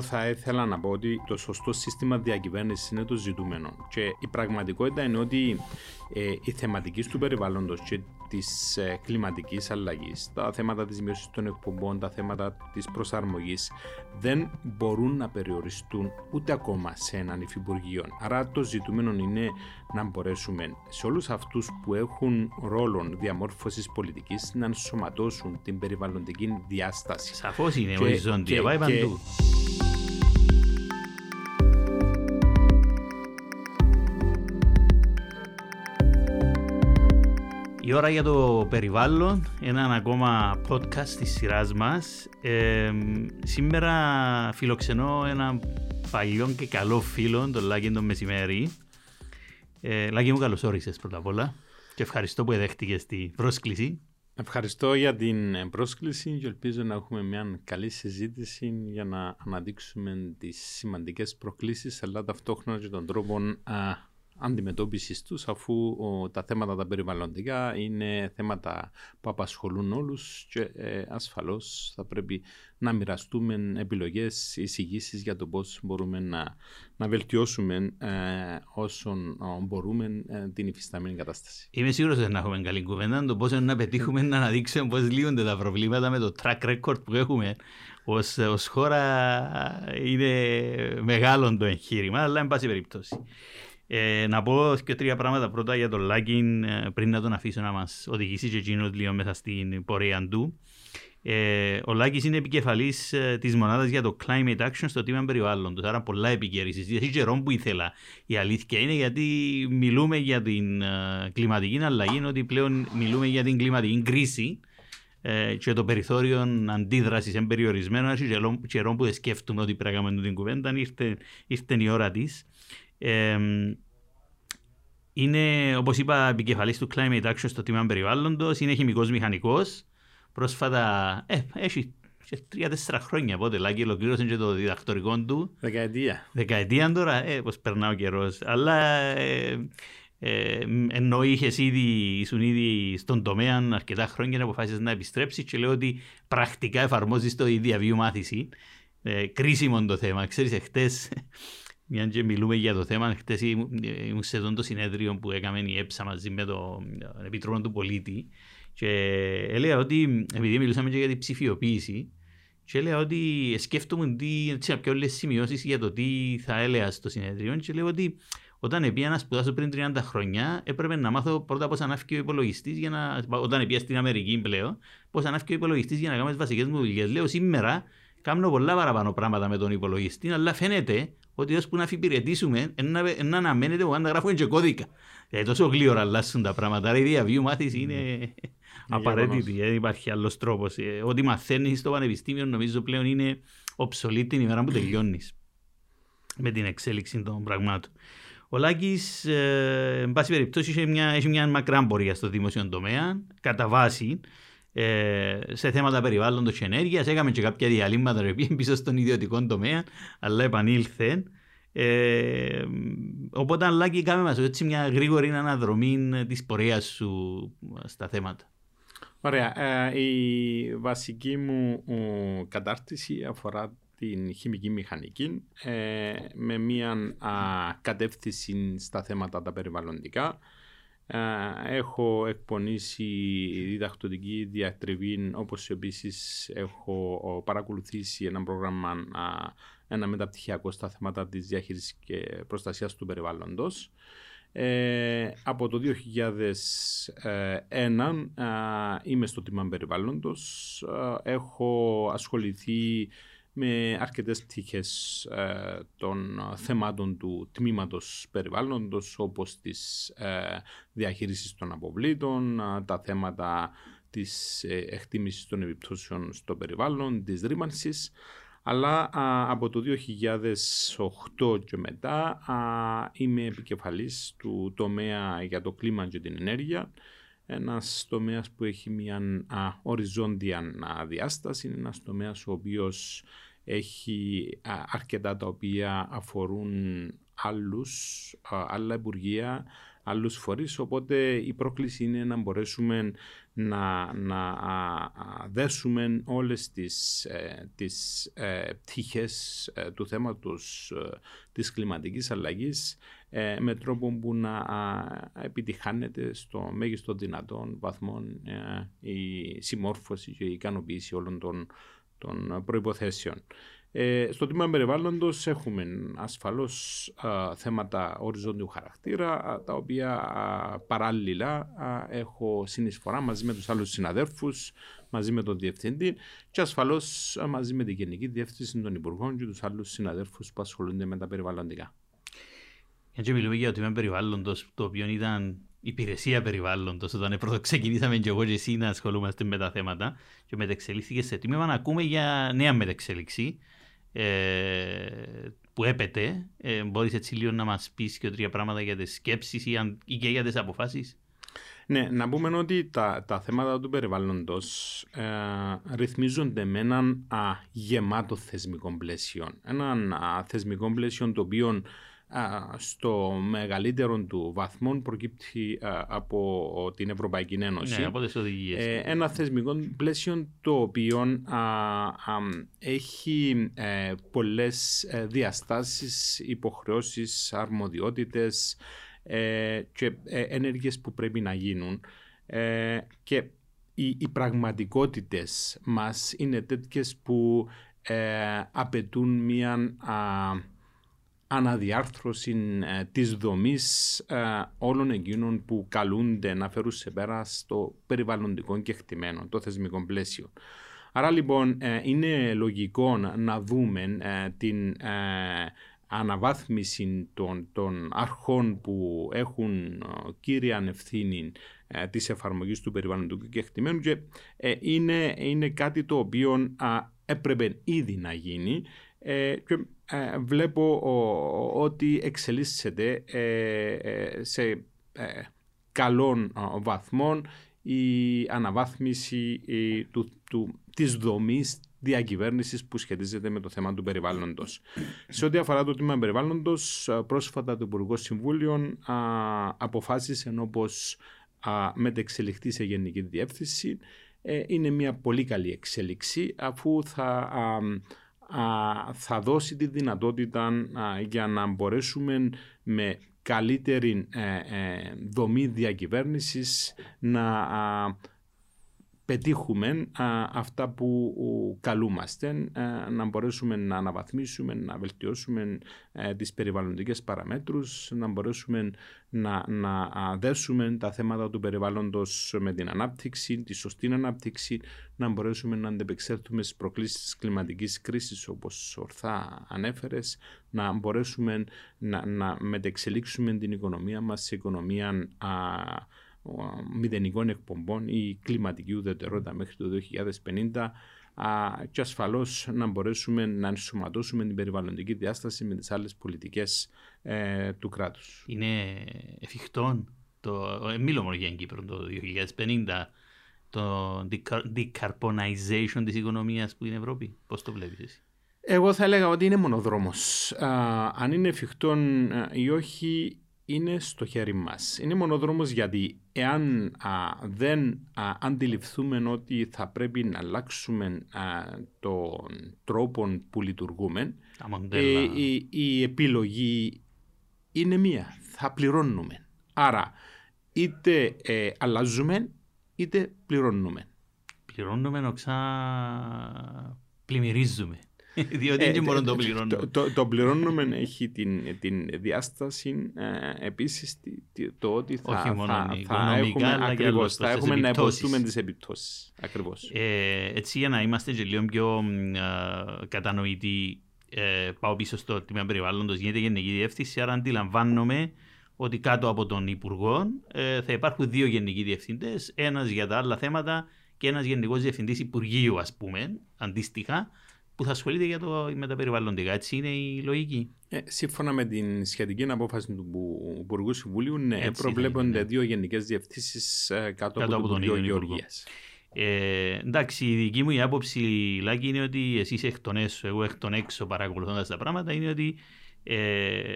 εγώ θα ήθελα να πω ότι το σωστό σύστημα διακυβέρνησης είναι το ζητούμενο. Και η πραγματικότητα είναι ότι ε, η θεματική του περιβάλλοντος και της ε, κλιματικής αλλαγής, τα θέματα της μείωσης των εκπομπών, τα θέματα της προσαρμογής δεν μπορούν να περιοριστούν ούτε ακόμα σε έναν υφυπουργείο. Άρα το ζητούμενο είναι να μπορέσουμε σε όλους αυτούς που έχουν ρόλο διαμόρφωσης πολιτικής να ενσωματώσουν την περιβαλλοντική διάσταση. Σαφώς είναι οριζόντια, πάει παντού. Η ώρα για το περιβάλλον, ένα ακόμα podcast της σειράς μας. Ε, σήμερα φιλοξενώ ένα παλιό και καλό φίλο, τον Λάκη τον Μεσημέρι. Ε, Λάκη μου καλώς όρισες πρώτα απ' όλα και ευχαριστώ που εδέχτηκες την πρόσκληση. Ευχαριστώ για την πρόσκληση και ελπίζω να έχουμε μια καλή συζήτηση για να αναδείξουμε τις σημαντικές προκλήσεις αλλά ταυτόχρονα και τον τρόπο α, αντιμετώπισης τους, αφού τα θέματα τα περιβαλλοντικά είναι θέματα που απασχολούν όλους και ε, ασφαλώς θα πρέπει να μοιραστούμε επιλογές, εισηγήσεις για το πώς μπορούμε να, να βελτιώσουμε ε, όσον μπορούμε ε, την υφισταμένη κατάσταση. Είμαι σίγουρος ότι θα έχουμε καλή κουβέντα. Το πώς να πετύχουμε να αναδείξουμε πώς λύονται τα προβλήματα με το track record που έχουμε ως χώρα είναι μεγάλο το εγχείρημα, αλλά εν πάση περιπτώσει. Ε, να πω και τρία πράγματα πρώτα για τον Λάκιν ε, πριν να τον αφήσω να μας οδηγήσει και εκείνος λίγο μέσα στην πορεία του. Ε, ο Λάκης είναι επικεφαλής ε, της μονάδας για το Climate Action στο τμήμα περιβάλλοντος, άρα πολλά επικαιρή συζήτηση. καιρό που ήθελα η αλήθεια είναι γιατί μιλούμε για την ε, κλιματική αλλαγή, ότι πλέον μιλούμε για την κλιματική κρίση ε, και το περιθώριο αντίδρασης είναι περιορισμένο. Έχει καιρό που δεν σκέφτομαι ότι πρέπει να κάνουμε την κουβέντα, ήρθε, ήρθε η ώρα της είναι, όπως είπα, επικεφαλής του Climate Action στο τμήμα περιβάλλοντος, είναι χημικός μηχανικός. Πρόσφατα, ε, έχει τρία-τέσσερα χρόνια πότε λάκι ολοκλήρωσε και το διδακτορικό του. Δεκαετία. Δεκαετία τώρα, ε, πώς περνά ο καιρός. Αλλά ε, ε, ενώ είχες ήδη, ήσουν ήδη στον τομέα αρκετά χρόνια να αποφάσισε να επιστρέψεις και λέω ότι πρακτικά εφαρμόζεις το η διαβίου μάθηση. Ε, κρίσιμο το θέμα. Ξέρεις, εχθές μια και μιλούμε για το θέμα, χτες ήμουν σε το συνέδριο που έκαμε η ΕΠΣΑ μαζί με τον Επιτρόπο του Πολίτη και έλεγα ότι, επειδή μιλούσαμε και για την ψηφιοποίηση, και έλεγα ότι σκέφτομαι τι, έτσι, να όλες σημειώσεις για το τι θα έλεγα στο συνέδριο και λέω ότι όταν πήγα να σπουδάσω πριν 30 χρόνια, έπρεπε να μάθω πρώτα πώς ανάφηκε ο υπολογιστής, για να, όταν πήγα στην Αμερική πλέον, πώς ανάφηκε ο υπολογιστής για να κάνω τις βασικές μου δουλειές. Λέω σήμερα κάνω πολλά παραπάνω πράγματα με τον υπολογιστή, αλλά φαίνεται ότι ώσπου να αφιπηρετήσουμε, να αναμένεται που να γράφουμε και κώδικα. Ε, τόσο γλύωρα αλλάσουν τα πράγματα. Άρα η διαβίου μάθηση είναι απαραίτητη. Δεν υπάρχει άλλος τρόπος. Ε, ό,τι μαθαίνεις στο πανεπιστήμιο νομίζω πλέον είναι οψολή την ημέρα που τελειώνεις με την εξέλιξη των πραγμάτων. Ο Λάκης, ε, εν πάση περιπτώσει, έχει μια, έχει μια μακρά πορεία στο δημόσιο τομέα. Κατά βάση, ε, σε θέματα περιβάλλοντος και ενέργειας. Έκαμε και κάποια διαλύματα ρε, πίσω στον ιδιωτικό τομέα, αλλά επανήλθε. Ε, οπότε, Λάκη, κάμε μας έτσι μια γρήγορη αναδρομή της πορείας σου στα θέματα. Ωραία. Ε, η βασική μου κατάρτιση αφορά την χημική μηχανική ε, με μια α, κατεύθυνση στα θέματα τα περιβαλλοντικά. Έχω εκπονήσει διδακτοτική διατριβή όπως επίσης έχω παρακολουθήσει ένα πρόγραμμα, ένα μεταπτυχιακό στα θέματα της διαχείρισης και προστασίας του περιβάλλοντος. Ε, από το 2001 είμαι στο τιμά περιβάλλοντος. έχω ασχοληθεί με αρκετές πτυχές ε, των θεμάτων του τμήματος περιβάλλοντος όπως της ε, διαχείρισης των αποβλήτων, ε, τα θέματα της ε, εκτίμησης των επιπτώσεων στο περιβάλλον, της ρήμανσης, αλλά από το 2008 και μετά είμαι επικεφαλής του τομέα για το κλίμα και την ενέργεια ένας τομέας που έχει μια οριζόντια διάσταση, είναι ένας τομέας ο οποίος έχει αρκετά τα οποία αφορούν άλλους, άλλα υπουργεία, άλλους φορείς, οπότε η πρόκληση είναι να μπορέσουμε να, να δέσουμε όλες τις, ε, τις ε, πτυχές ε, του θέματος ε, της κλιματικής αλλαγής ε, με τρόπο που να επιτυχάνεται στο μέγιστο δυνατόν βαθμό η συμμόρφωση και η ικανοποίηση όλων των, των προϋποθέσεων. Ε, στο τμήμα περιβάλλοντος έχουμε ασφαλώς θέματα οριζόντιου χαρακτήρα, τα οποία παράλληλα έχω συνεισφορά μαζί με τους άλλους συναδέλφου, μαζί με τον Διευθυντή και ασφαλώς μαζί με την Γενική Διεύθυνση των Υπουργών και τους άλλους συναδέλφου που ασχολούνται με τα περιβαλλοντικά. Έτσι μιλούμε για το τμήμα περιβάλλοντος, το οποίο ήταν υπηρεσία περιβάλλοντος, όταν πρώτο ξεκινήσαμε και εγώ και εσύ να ασχολούμαστε με τα θέματα και μετεξελίχθηκε σε τμήμα να ακούμε για νέα μετεξέλιξη ε, που έπεται. Ε, μπορείς έτσι λίγο να μας πεις και τρία πράγματα για τις σκέψεις ή, αν, ή και για τις αποφάσεις; Ναι, να πούμε ότι τα, τα θέματα του περιβάλλοντος ε, ρυθμίζονται με έναν α, γεμάτο θεσμικό πλαίσιο. Έναν α, θεσμικό πλαίσιο το οποίο στο μεγαλύτερο του βαθμό προκύπτει από την Ευρωπαϊκή Ένωση. Ναι, από τις οδηγίες. Ε, ένα θεσμικό πλαίσιο το οποίο έχει ε, πολλές ε, διαστάσεις, υποχρεώσεις, αρμοδιότητες και ενέργειες που πρέπει να γίνουν και οι, οι πραγματικότητες μας είναι τέτοιες που απαιτούν μια αναδιάρθρωση ε, της δομής ε, όλων εκείνων που καλούνται να φέρουν σε πέρα στο περιβαλλοντικό και χτυμένο, το θεσμικό πλαίσιο. Άρα λοιπόν ε, είναι λογικό να δούμε ε, την αναβάθμιση των, των αρχών που έχουν κύρια ευθύνη της εφαρμογής του περιβαλλοντικού και χτυμένου και είναι, είναι κάτι το οποίο έπρεπε ήδη να γίνει και ε, βλέπω ότι εξελίσσεται ε, ε, σε καλών βαθμών η αναβάθμιση του, του, της δομής διακυβέρνησης που σχετίζεται με το θέμα του περιβάλλοντος. Σε ό,τι αφορά το τμήμα περιβάλλοντος, πρόσφατα το Υπουργικό Συμβούλιο αποφάσισε όπως μετεξελιχθεί σε γενική διεύθυνση. είναι μια πολύ καλή εξέλιξη αφού θα θα δώσει τη δυνατότητα για να μπορέσουμε με καλύτερη ε, ε, δομή διακυβέρνησης να πετύχουμε αυτά που καλούμαστε, να μπορέσουμε να αναβαθμίσουμε, να βελτιώσουμε ε, τις περιβαλλοντικές παραμέτρους, να μπορέσουμε να, να δέσουμε τα θέματα του περιβάλλοντος με την ανάπτυξη, τη σωστή ανάπτυξη, να μπορέσουμε να αντεπεξέλθουμε στις προκλήσεις της κλιματικής κρίσης όπως ορθά ανέφερες, να μπορέσουμε να, να μετεξελίξουμε την οικονομία μας σε οικονομία μηδενικών εκπομπών ή κλιματική ουδετερότητα μέχρι το 2050 και ασφαλώς να μπορέσουμε να ενσωματώσουμε την περιβαλλοντική διάσταση με τις άλλες πολιτικές ε, του κράτους. Είναι εφικτό το, ε, μιλώ μόνο για Κύπρο το 2050 το decarbonization της οικονομίας που είναι η Ευρώπη; Πώς το βλέπεις εσύ; Εγώ θα έλεγα ότι είναι μονοδρόμος. αν είναι εφικτό ε, ή όχι είναι στο χέρι μας. Είναι μονοδρόμος γιατί εάν δεν αντιληφθούμε ότι θα πρέπει να αλλάξουμε τον τρόπο που λειτουργούμε, ε, η, η, επιλογή είναι μία. Θα πληρώνουμε. Άρα είτε ε, αλλάζουμε είτε πληρώνουμε. Πληρώνουμε οξά πλημμυρίζουμε. Διότι δεν μπορούμε να το πληρώνουμε. Το, το, πληρώνουμε έχει την, την διάσταση ε, επίσης το ότι θα, Όχι μόνο θα, θα έχουμε, ακριβώς, θα έχουμε να υποστούμε τις επιπτώσεις. Ε, έτσι για να είμαστε και λίγο πιο ε, κατανοητοί, ε, πάω πίσω στο τμήμα περιβάλλοντος, γίνεται γενική διεύθυνση, άρα αντιλαμβάνομαι ότι κάτω από τον Υπουργό ε, θα υπάρχουν δύο γενικοί διευθυντές, ένας για τα άλλα θέματα και ένας γενικός διευθυντής Υπουργείου, ας πούμε, αντίστοιχα που θα ασχολείται για το, με τα περιβαλλοντικά. Έτσι είναι η λογική. Ε, σύμφωνα με την σχετική απόφαση του Υπουργού Συμβουλίου, ναι, Έτσι προβλέπονται ναι. δύο γενικές διευθύνσεις ε, κάτω, κάτω, από, τον Υπουργείο Γεωργίας. Ε, εντάξει, η δική μου η άποψη, Λάκη, είναι ότι εσύ εκ των έσω, εγώ εκ των έξω παρακολουθώντας τα πράγματα, είναι ότι Ε,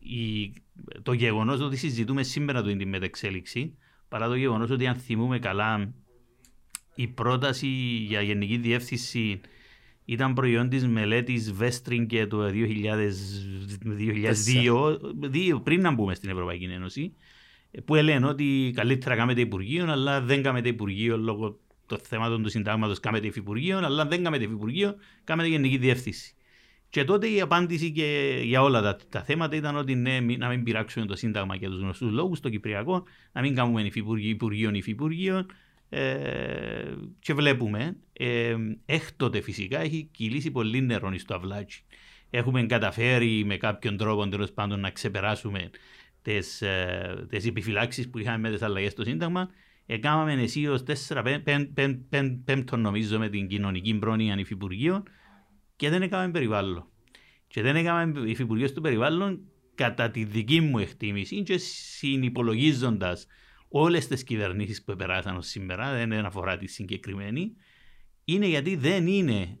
η, το γεγονός ότι συζητούμε σήμερα την μετεξέλιξη, παρά το γεγονός ότι αν θυμούμε καλά, η πρόταση για γενική διεύθυνση ήταν προϊόν της μελέτης και το 2002, πριν να μπούμε στην Ευρωπαϊκή Ένωση, που λένε ότι καλύτερα κάνετε Υπουργείο, αλλά δεν κάνετε Υπουργείο λόγω των θέματων του συντάγματος, κάνετε Υφυπουργείο, αλλά δεν κάνετε Υφυπουργείο, κάνετε Γενική Διεύθυνση. Και τότε η απάντηση και για όλα τα, τα θέματα ήταν ότι ναι, να μην πειράξουμε το Σύνταγμα για τους γνωστούς λόγους, το Κυπριακό, να μην κάνουμε Υφυπουργείο, Υφυπουργείο, ε, και βλέπουμε, ε, έκτοτε φυσικά έχει κυλήσει πολύ νερό στο αυλάκι. Έχουμε καταφέρει με κάποιον τρόπο τέλος πάντων να ξεπεράσουμε τις ε, επιφυλάξεις που είχαμε με τις αλλαγές στο Σύνταγμα. Έκαναμε εσύ ως 4 πέμπτο νομίζω με την κοινωνική πρόνοια υφυπουργείων και δεν έκαναμε περιβάλλον. Και δεν έκαναμε υφυπουργείος του περιβάλλον κατά τη δική μου εκτίμηση και συνυπολογίζοντας όλες τις κυβερνήσεις που περάσαν σήμερα, δεν αφορά τη συγκεκριμένη, είναι γιατί δεν είναι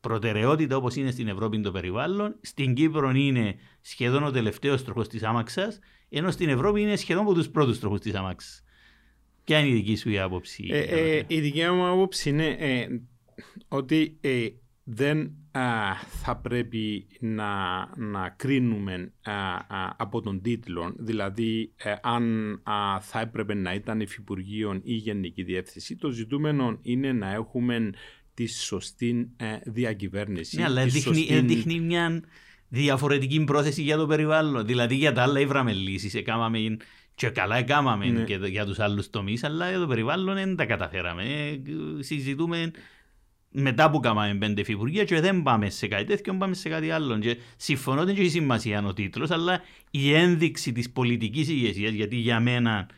προτεραιότητα όπως είναι στην Ευρώπη το περιβάλλον. Στην Κύπρο είναι σχεδόν ο τελευταίος τροχός της άμαξας, ενώ στην Ευρώπη είναι σχεδόν από τους πρώτους τροχούς της άμαξας. Ποια είναι η δική σου η άποψη, ε, ε, Η δική μου άποψη είναι ε, ότι ε, δεν θα πρέπει να, να κρίνουμε από τον τίτλο, δηλαδή ε, αν θα έπρεπε να ήταν υφυπουργείο ή γενική διεύθυνση. Το ζητούμενο είναι να έχουμε τη σωστή ε, διακυβέρνηση. Ναι, αλλά δείχνει, σωστή... δείχνει μια διαφορετική πρόθεση για το περιβάλλον. Δηλαδή για τα άλλα ήβραμε λύσεις, έκαναμε και καλά έκαναμε ναι. και για τους άλλους τομείς, αλλά για το περιβάλλον δεν τα καταφέραμε. Ε, συζητούμε μετά που κάναμε πέντε φιγουρία και δεν πάμε σε κάτι τέτοιο, πάμε σε κάτι άλλο. Και συμφωνώ ότι έχει σημασία ο τίτλος, αλλά η ένδειξη της πολιτικής ηγεσίας, γιατί για μένα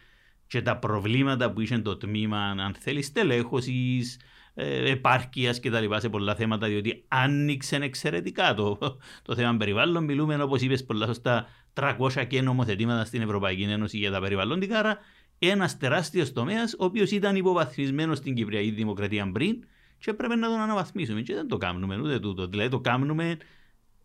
και τα προβλήματα που είχε το τμήμα, αν θέλεις, στελέχωσης, ε, επάρκειας κτλ. σε πολλά θέματα, διότι άνοιξε εξαιρετικά το, το θέμα περιβάλλον. Μιλούμε, όπως είπες πολλά σωστά, 300 και νομοθετήματα στην Ευρωπαϊκή Ένωση για τα περιβαλλοντικά. Άρα, ένας τεράστιος τομέας, ο οποίος ήταν υποβαθμισμένος στην Κυπριακή Δημοκρατία πριν και πρέπει να τον αναβαθμίσουμε. Και δεν το κάνουμε ούτε τούτο. Δηλαδή το κάνουμε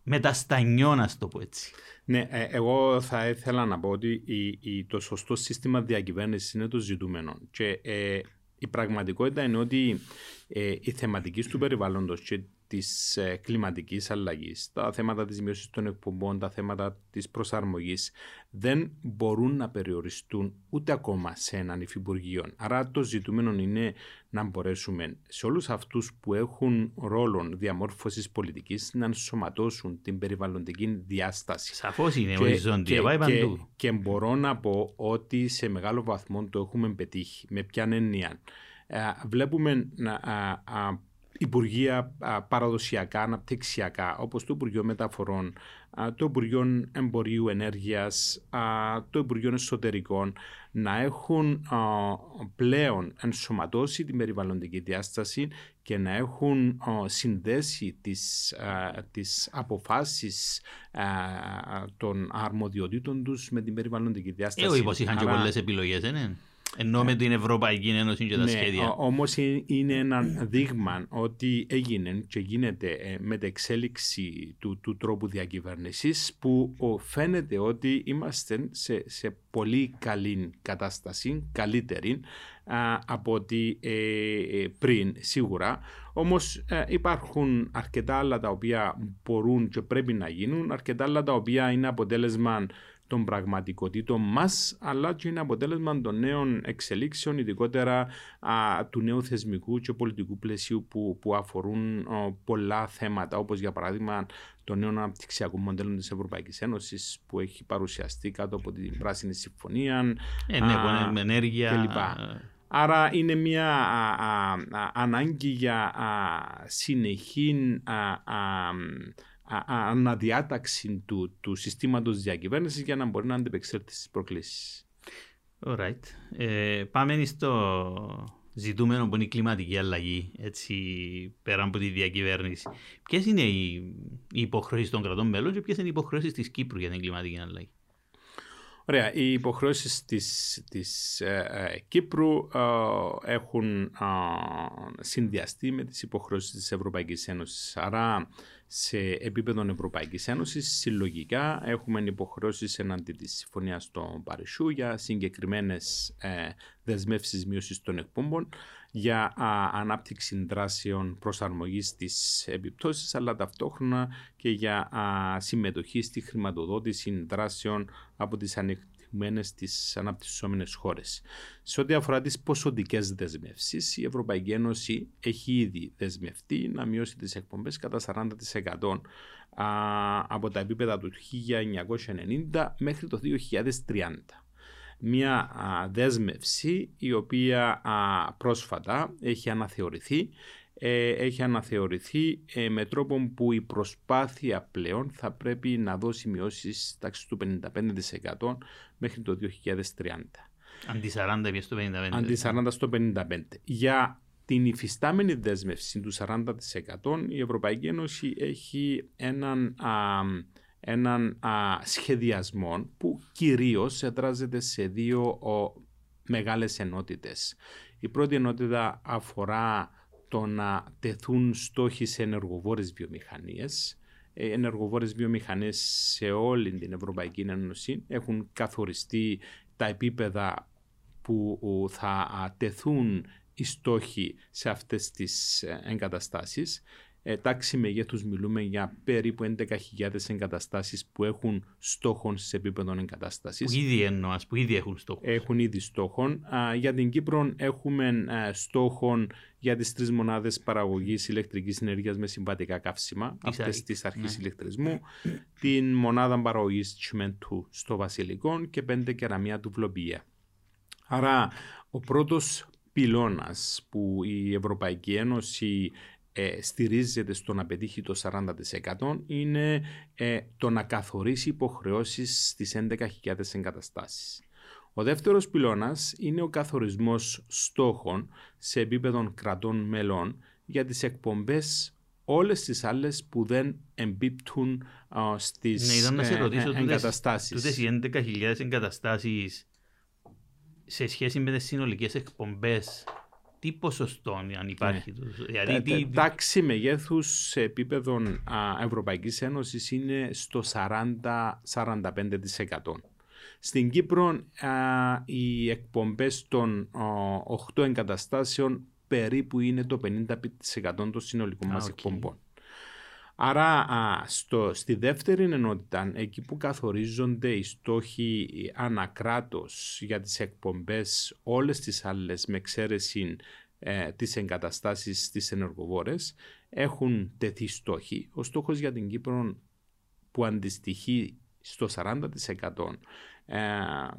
με τα στανιό, να το πω έτσι. Ναι, ε, εγώ θα ήθελα να πω ότι η, η, το σωστό σύστημα διακυβέρνησης είναι το ζητούμενο. Και ε, η πραγματικότητα είναι ότι ε, η θεματική του περιβάλλοντος και της ε, κλιματικής αλλαγής, τα θέματα της μείωσης των εκπομπών, τα θέματα της προσαρμογής δεν μπορούν να περιοριστούν ούτε ακόμα σε έναν υφυπουργείο. Άρα το ζητούμενο είναι να μπορέσουμε σε όλους αυτούς που έχουν ρόλο διαμόρφωσης πολιτικής να ενσωματώσουν την περιβαλλοντική διάσταση. Σαφώς είναι οριζόντια, πάει παντού. Και, και μπορώ να πω ότι σε μεγάλο βαθμό το έχουμε πετύχει. Με ποια έννοια. Ε, βλέπουμε να, Υπουργεία παραδοσιακά, αναπτυξιακά, όπως το Υπουργείο Μεταφορών, το Υπουργείο Εμπορίου Ενέργειας, το Υπουργείο Εσωτερικών, να έχουν πλέον ενσωματώσει την περιβαλλοντική διάσταση και να έχουν συνδέσει τις, τις αποφάσεις των αρμοδιοτήτων τους με την περιβαλλοντική διάσταση. Ε, όχι, είχαν και πολλές επιλογές, δεν είναι. Ενώ με την Ευρωπαϊκή Ένωση και τα ναι, σχέδια. Όμως είναι ένα δείγμα ότι έγινε και γίνεται ε, μετεξέλιξη του, του τρόπου διακυβέρνησης που φαίνεται ότι είμαστε σε, σε πολύ καλή κατάσταση, καλύτερη από ότι ε, ε, πριν σίγουρα. Όμως υπάρχουν αρκετά άλλα τα οποία μπορούν και πρέπει να γίνουν, αρκετά άλλα τα οποία είναι αποτέλεσμα των πραγματικότητων μας, αλλά και είναι αποτέλεσμα των νέων εξελίξεων, ειδικότερα α, του νέου θεσμικού και πολιτικού πλαισίου που, που αφορούν πολλά θέματα, όπως για παράδειγμα το νέο αναπτυξιακό μοντέλο της Ευρωπαϊκής Ένωσης που έχει παρουσιαστεί κάτω από την Πράσινη Συμφωνία. Ε, ναι, α, με ενέργεια. Κλπ. Άρα είναι μια ανάγκη για συνεχή αναδιάταξη του, του συστήματος διακυβέρνησης για να μπορεί να αντεπεξέλθει στις προκλήσεις. Right. Ε, πάμε στο ζητούμενο που είναι η κλιματική αλλαγή, έτσι, πέρα από τη διακυβέρνηση. Ποιες είναι οι, οι υποχρεώσεις των κρατών μέλων και ποιες είναι οι υποχρεώσεις της Κύπρου για την κλιματική αλλαγή; Ωραία. Οι υποχρεώσεις της, της ε, ε, Κύπρου ε, έχουν συνδυαστεί με τις υποχρεώσεις της Ευρωπαϊκής Ένωσης. Άρα σε επίπεδο Ευρωπαϊκής Ένωσης συλλογικά. Έχουμε υποχρεώσεις εναντί της Συμφωνίας των Παρισιού για συγκεκριμένες ε, δεσμεύσεις μείωσης των εκπομπών για ανάπτυξη δράσεων προσαρμογής στις επιπτώσεις αλλά ταυτόχρονα και για συμμετοχή στη χρηματοδότηση δράσεων από τις ανεπτυγμένε στι αναπτυσσόμενες χώρες. Σε ό,τι αφορά τις ποσοτικές δεσμεύσεις, η Ευρωπαϊκή Ένωση έχει ήδη δεσμευτεί να μειώσει τις εκπομπές κατά 40% από τα επίπεδα του 1990 μέχρι το 2030 μια δέσμευση η οποία πρόσφατα έχει αναθεωρηθεί ε, έχει αναθεωρηθεί ε, με τρόπο που η προσπάθεια πλέον θα πρέπει να δώσει μειώσεις τάξη του 55% μέχρι το 2030. Αντί 40 και στο 55%. Αντί 40 στο 55%. Για την υφιστάμενη δέσμευση του 40% η Ευρωπαϊκή Ένωση έχει έναν, α, έναν α, σχεδιασμό που κυρίως εδράζεται σε δύο ο, μεγάλες ενότητες. Η πρώτη ενότητα αφορά το να τεθούν στόχοι σε ενεργοβόρες βιομηχανίες. Ε, ενεργοβόρες βιομηχανίες σε όλη την Ευρωπαϊκή Ένωση έχουν καθοριστεί τα επίπεδα που θα τεθούν οι στόχοι σε αυτές τις ε, εγκαταστάσεις ε, τάξη μεγέθους μιλούμε για περίπου 11.000 εγκαταστάσεις που έχουν στόχο σε επίπεδο εγκατάστασης. Που ήδη εννοάς, που ήδη έχουν στόχο. Έχουν ήδη στόχο. για την Κύπρο έχουμε α, στόχο για τις τρεις μονάδες παραγωγής ηλεκτρικής ενέργειας με συμβατικά καύσιμα, αυτές της αρχής ναι. ηλεκτρισμού, την μονάδα παραγωγής τσιμέντου στο Βασιλικό και πέντε κεραμία του Βλομπία. Άρα ο πρώτος πυλώνας που η Ευρωπαϊκή Ένωση ε, στηρίζεται στο να πετύχει το 40% είναι ε, το να καθορίσει υποχρεώσεις στις 11.000 εγκαταστάσεις. Ο δεύτερος πυλώνας είναι ο καθορισμός στόχων σε επίπεδο κρατών μελών για τις εκπομπές όλες τις άλλες που δεν εμπίπτουν uh, στις ναι, να σε ε, ρωτήσω, ε, εγκαταστάσεις. Τούτες οι 11.000 εγκαταστάσεις σε σχέση με τις συνολικές εκπομπές τι ποσοστό αν υπάρχει. Ναι. Δηλαδή, τι... Τάξη μεγέθους σε επίπεδο Ευρωπαϊκής Ένωσης είναι στο 40-45%. Στην Κύπρο οι εκπομπές των 8 εγκαταστάσεων περίπου είναι το 50% των συνολικών μας εκπομπών. Άρα στο, στη δεύτερη ενότητα, εκεί που καθορίζονται οι στόχοι ανακράτος για τις εκπομπές όλες τις άλλες με εξαίρεση ε, τις εγκαταστάσεις στις ενεργοβόρες έχουν τεθεί στόχοι. Ο στόχος για την Κύπρο που αντιστοιχεί στο 40% ε,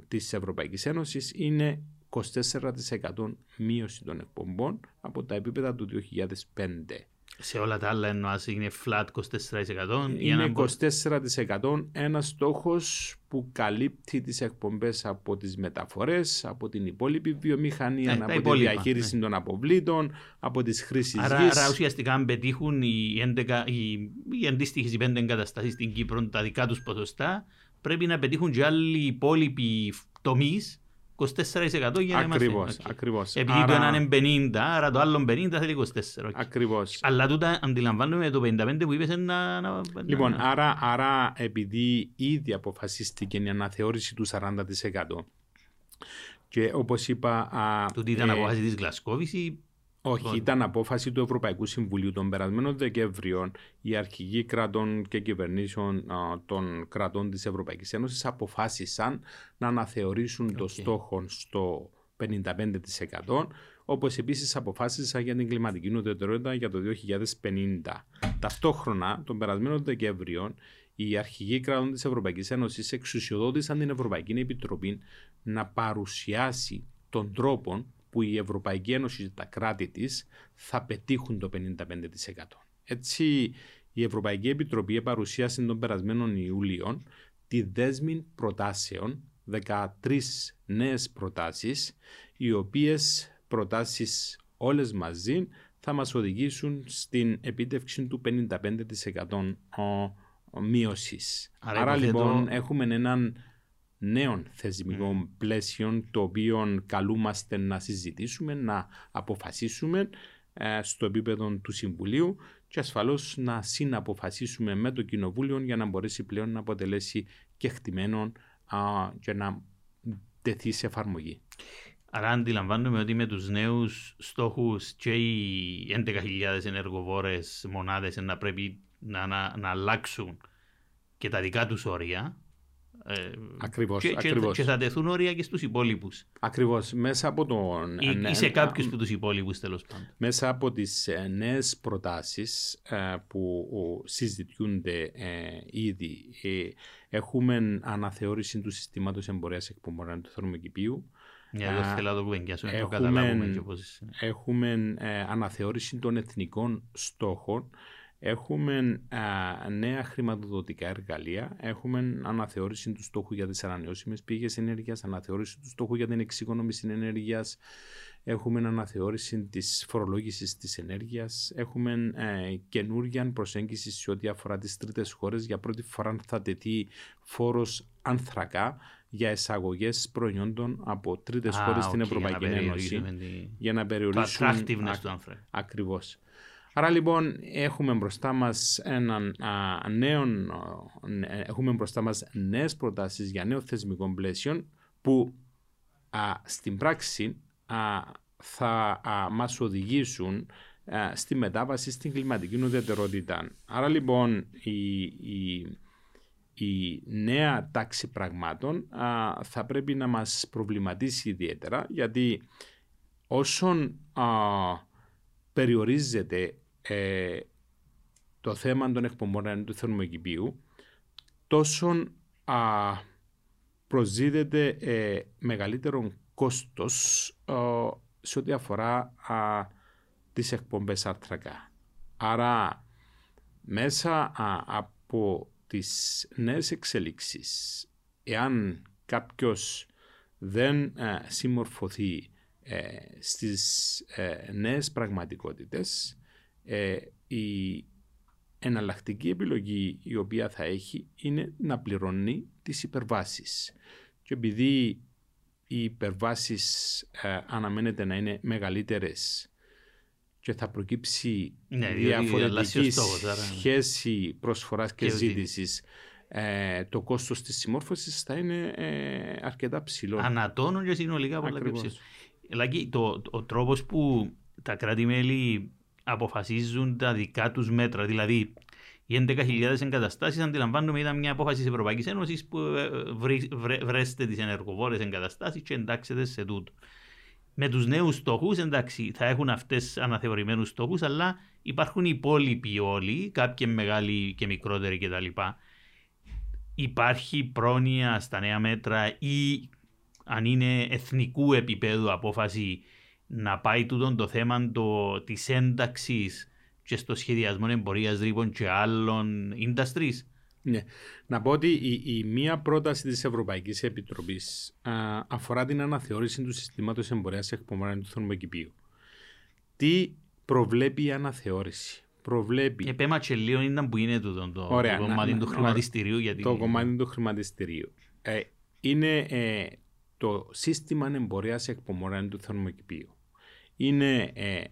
της Ευρωπαϊκής Ένωσης είναι 24% μείωση των εκπομπών από τα επίπεδα του 2005. Σε όλα τα άλλα εννοάς είναι flat 24%. Είναι 24% ένας στόχος που καλύπτει τις εκπομπές από τις μεταφορές, από την υπόλοιπη βιομηχανία, ε, από τη διαχείριση ναι. των αποβλήτων, από τις χρήσεις άρα, γης. Άρα ουσιαστικά αν πετύχουν οι, 11, οι, οι αντίστοιχες οι πέντε εγκαταστάσεις στην Κύπρο τα δικά τους ποσοστά, πρέπει να πετύχουν και άλλοι υπόλοιποι τομείς 24% για να ακριβώς, είμαστε. Ακριβώς. Επειδή άρα... το ένα είναι 50, άρα το άλλο 50 θέλει 24. Okay. Ακριβώς. Αλλά τούτα αντιλαμβάνομαι το 55 που είπες να... να λοιπόν, να... Άρα, άρα επειδή ήδη αποφασίστηκε η αναθεώρηση του 40% και όπως είπα... Α, Τούτη ήταν ε, αποφάση της Γλασκόβης ή όχι, λοιπόν. ήταν απόφαση του Ευρωπαϊκού Συμβουλίου τον περασμένο Δεκέμβριο. Οι αρχηγοί κρατών και κυβερνήσεων των κρατών της Ευρωπαϊκής Ένωσης αποφάσισαν να αναθεωρήσουν το στόχο στο 55% όπως επίσης αποφάσισαν για την κλιματική ουδετερότητα για το 2050. Ταυτόχρονα, τον περασμένο Δεκέμβριο, οι αρχηγοί κρατών της Ευρωπαϊκής Ένωσης εξουσιοδότησαν την Ευρωπαϊκή Επιτροπή να παρουσιάσει τον τρόπο που η Ευρωπαϊκή Ένωση και τα κράτη της θα πετύχουν το 55%. Έτσι, η Ευρωπαϊκή Επιτροπή παρουσίασε τον περασμένο Ιούλιο τη δέσμη προτάσεων, 13 νέες προτάσεις, οι οποίες προτάσεις όλες μαζί θα μας οδηγήσουν στην επίτευξη του 55% μείωσης. Άρα, Άρα λοιπόν έχουμε έναν νέων θεσμικών πλαίσιων το οποίο καλούμαστε να συζητήσουμε, να αποφασίσουμε ε, στο επίπεδο του Συμβουλίου και ασφαλώς να συναποφασίσουμε με το Κοινοβούλιο για να μπορέσει πλέον να αποτελέσει κεκτημένο και να τεθεί σε εφαρμογή. Άρα αντιλαμβάνομαι ότι με τους νέους στόχους και οι 11.000 ενεργοβόρες μονάδες να πρέπει να, να, να αλλάξουν και τα δικά τους όρια ε, ακριβώς, και, ακριβώς. Και, θα τεθούν όρια και στους υπόλοιπους. Ακριβώς. Μέσα από τον... Ή, ή σε κάποιους από τους υπόλοιπους τέλος πάντων. Μέσα από τις ε, νέες προτάσεις ε, που συζητιούνται ήδη έχουμε αναθεώρηση του συστήματος εμπορίας εκπομπών του θερμοκηπίου για το θέλω να το κουβεντιάσω, να το καταλάβουμε και πώς... Έχουμε αναθεώρηση των εθνικών στόχων Έχουμε α, νέα χρηματοδοτικά εργαλεία, έχουμε αναθεώρηση του στόχου για τις ανανεώσιμες πηγές ενέργειας, αναθεώρηση του στόχου για την εξοικονόμηση ενέργειας, έχουμε αναθεώρηση της φορολόγησης της ενέργειας, έχουμε ε, καινούργια προσέγγισης σε ό,τι αφορά τις τρίτες χώρες. Για πρώτη φορά θα τεθεί φόρος ανθρακά για εισαγωγές προϊόντων από τρίτες χώρες στην Ευρωπαϊκή Ένωση. Για να περιορίσουν. Το του άνθρακα. Ακριβώς. Άρα λοιπόν έχουμε μπροστά μας έναν νέο, έχουμε μπροστά μας νέες προτάσεις για νέο θεσμικό πλαίσιο που στην πράξη θα μας οδηγήσουν στη μετάβαση στην κλιματική ουδετερότητα. Άρα λοιπόν η, η, η νέα τάξη πραγμάτων θα πρέπει να μας προβληματίσει ιδιαίτερα γιατί όσον περιορίζεται ε, το θέμα των εκπομπών του θερμοκηπίου, τόσο α, προσδίδεται ε, μεγαλύτερο κόστος σε ό,τι αφορά α, τις εκπομπές άρθρακα. Άρα, μέσα από τις νέες εξελίξεις, εάν κάποιος δεν συμμορφωθεί ε, στις ε, νέες πραγματικότητες, ε, η εναλλακτική επιλογή η οποία θα έχει είναι να πληρώνει τις υπερβάσεις. Και επειδή οι υπερβάσεις ε, αναμένεται να είναι μεγαλύτερες και θα προκύψει ναι, διαφορετική σχέση προσφοράς και, και ζήτησης ε, το κόστος της συμμόρφωσης θα είναι ε, αρκετά ψηλό. Ανατόνουν και συνολικά πολλά πιο ψηλό. το, ο τρόπος που τα κράτη-μέλη αποφασίζουν τα δικά τους μέτρα. Δηλαδή, οι 11.000 εγκαταστάσεις, αντιλαμβάνομαι, ήταν μια απόφαση της Ευρωπαϊκής Ένωσης που ε, βρέστε τις ενεργοβόρες εγκαταστάσεις και εντάξετε σε τούτο. Με τους νέους στόχους, εντάξει, θα έχουν αυτές αναθεωρημένους στόχους, αλλά υπάρχουν οι υπόλοιποι όλοι, κάποιοι μεγάλοι και μικρότεροι κτλ. Υπάρχει πρόνοια στα νέα μέτρα ή αν είναι εθνικού επίπεδου απόφαση να πάει τούτο το θέμα το, της ένταξης και στο σχεδιασμό εμπορίας ρήπων και άλλων industries. Ναι. Να πω ότι η, η μία πρόταση της Ευρωπαϊκής Επιτροπής α, αφορά την αναθεώρηση του συστήματος εμπορίας εκπομπών του θερμοκηπίου. Τι προβλέπει η αναθεώρηση; Προβλέπει... Επέμα και λίγο είναι που είναι το, το, Ωραία, το κομμάτι να, του χρηματιστηρίου. Γιατί... Το κομμάτι του χρηματιστηρίου. Ε, είναι ε, το σύστημα εμπορίας εκπομπών του θερμοκηπίου είναι ε,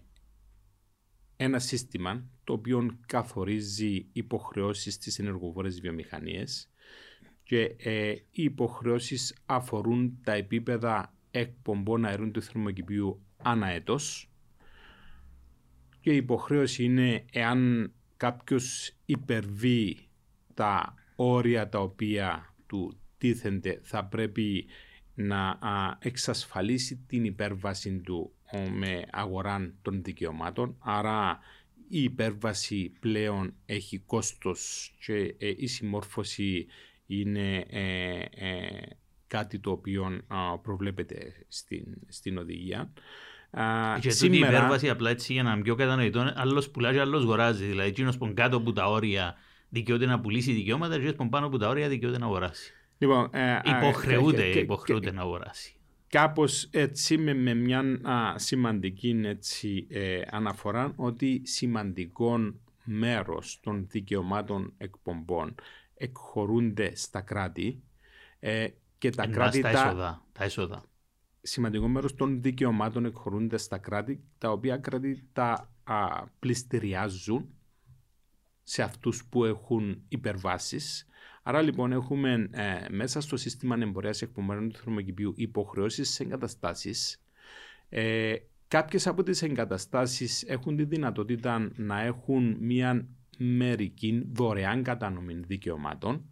ένα σύστημα το οποίο καθορίζει υποχρεώσεις στις ενεργοβόρες βιομηχανίες και ε, οι υποχρεώσεις αφορούν τα επίπεδα εκπομπών αερών του θερμοκηπίου ανά έτος και η υποχρέωση είναι εάν κάποιος υπερβεί τα όρια τα οποία του τίθενται θα πρέπει να εξασφαλίσει την υπέρβαση του με αγορά των δικαιωμάτων. Άρα η υπέρβαση πλέον έχει κόστος και ε, η συμμόρφωση είναι ε, ε, κάτι το οποίο προβλέπεται στην, στην οδηγία. Και σήμερα... η υπέρβαση απλά έτσι για να είμαι πιο κατανοητό, άλλος πουλάει και άλλος αγοράζει. Δηλαδή εκείνος που κάτω από τα όρια δικαιούται να πουλήσει δικαιώματα και που πάνω από τα όρια δικαιούται να αγοράσει. Λοιπόν, υποχρεούται, υποχρεούται να αγοράσει κάπως έτσι με, με μια α, σημαντική έτσι, ε, αναφορά ότι σημαντικό μέρος των δικαιωμάτων εκπομπών εκχωρούνται στα κράτη ε, και τα Ενά κράτη τα τα, έσοδα. Τα έσοδα. σημαντικό μέρος των δικαιωμάτων εκχωρούνται στα κράτη, τα οποία κράτη τα α, πληστηριάζουν σε αυτούς που έχουν υπερβάσεις. Άρα λοιπόν έχουμε ε, μέσα στο σύστημα εμπορίας εκπομπών του θερμοκηπίου υποχρεώσεις σε εγκαταστάσεις. Ε, κάποιες από τις εγκαταστάσεις έχουν τη δυνατότητα να έχουν μια μερική δωρεάν κατανομή δικαιωμάτων,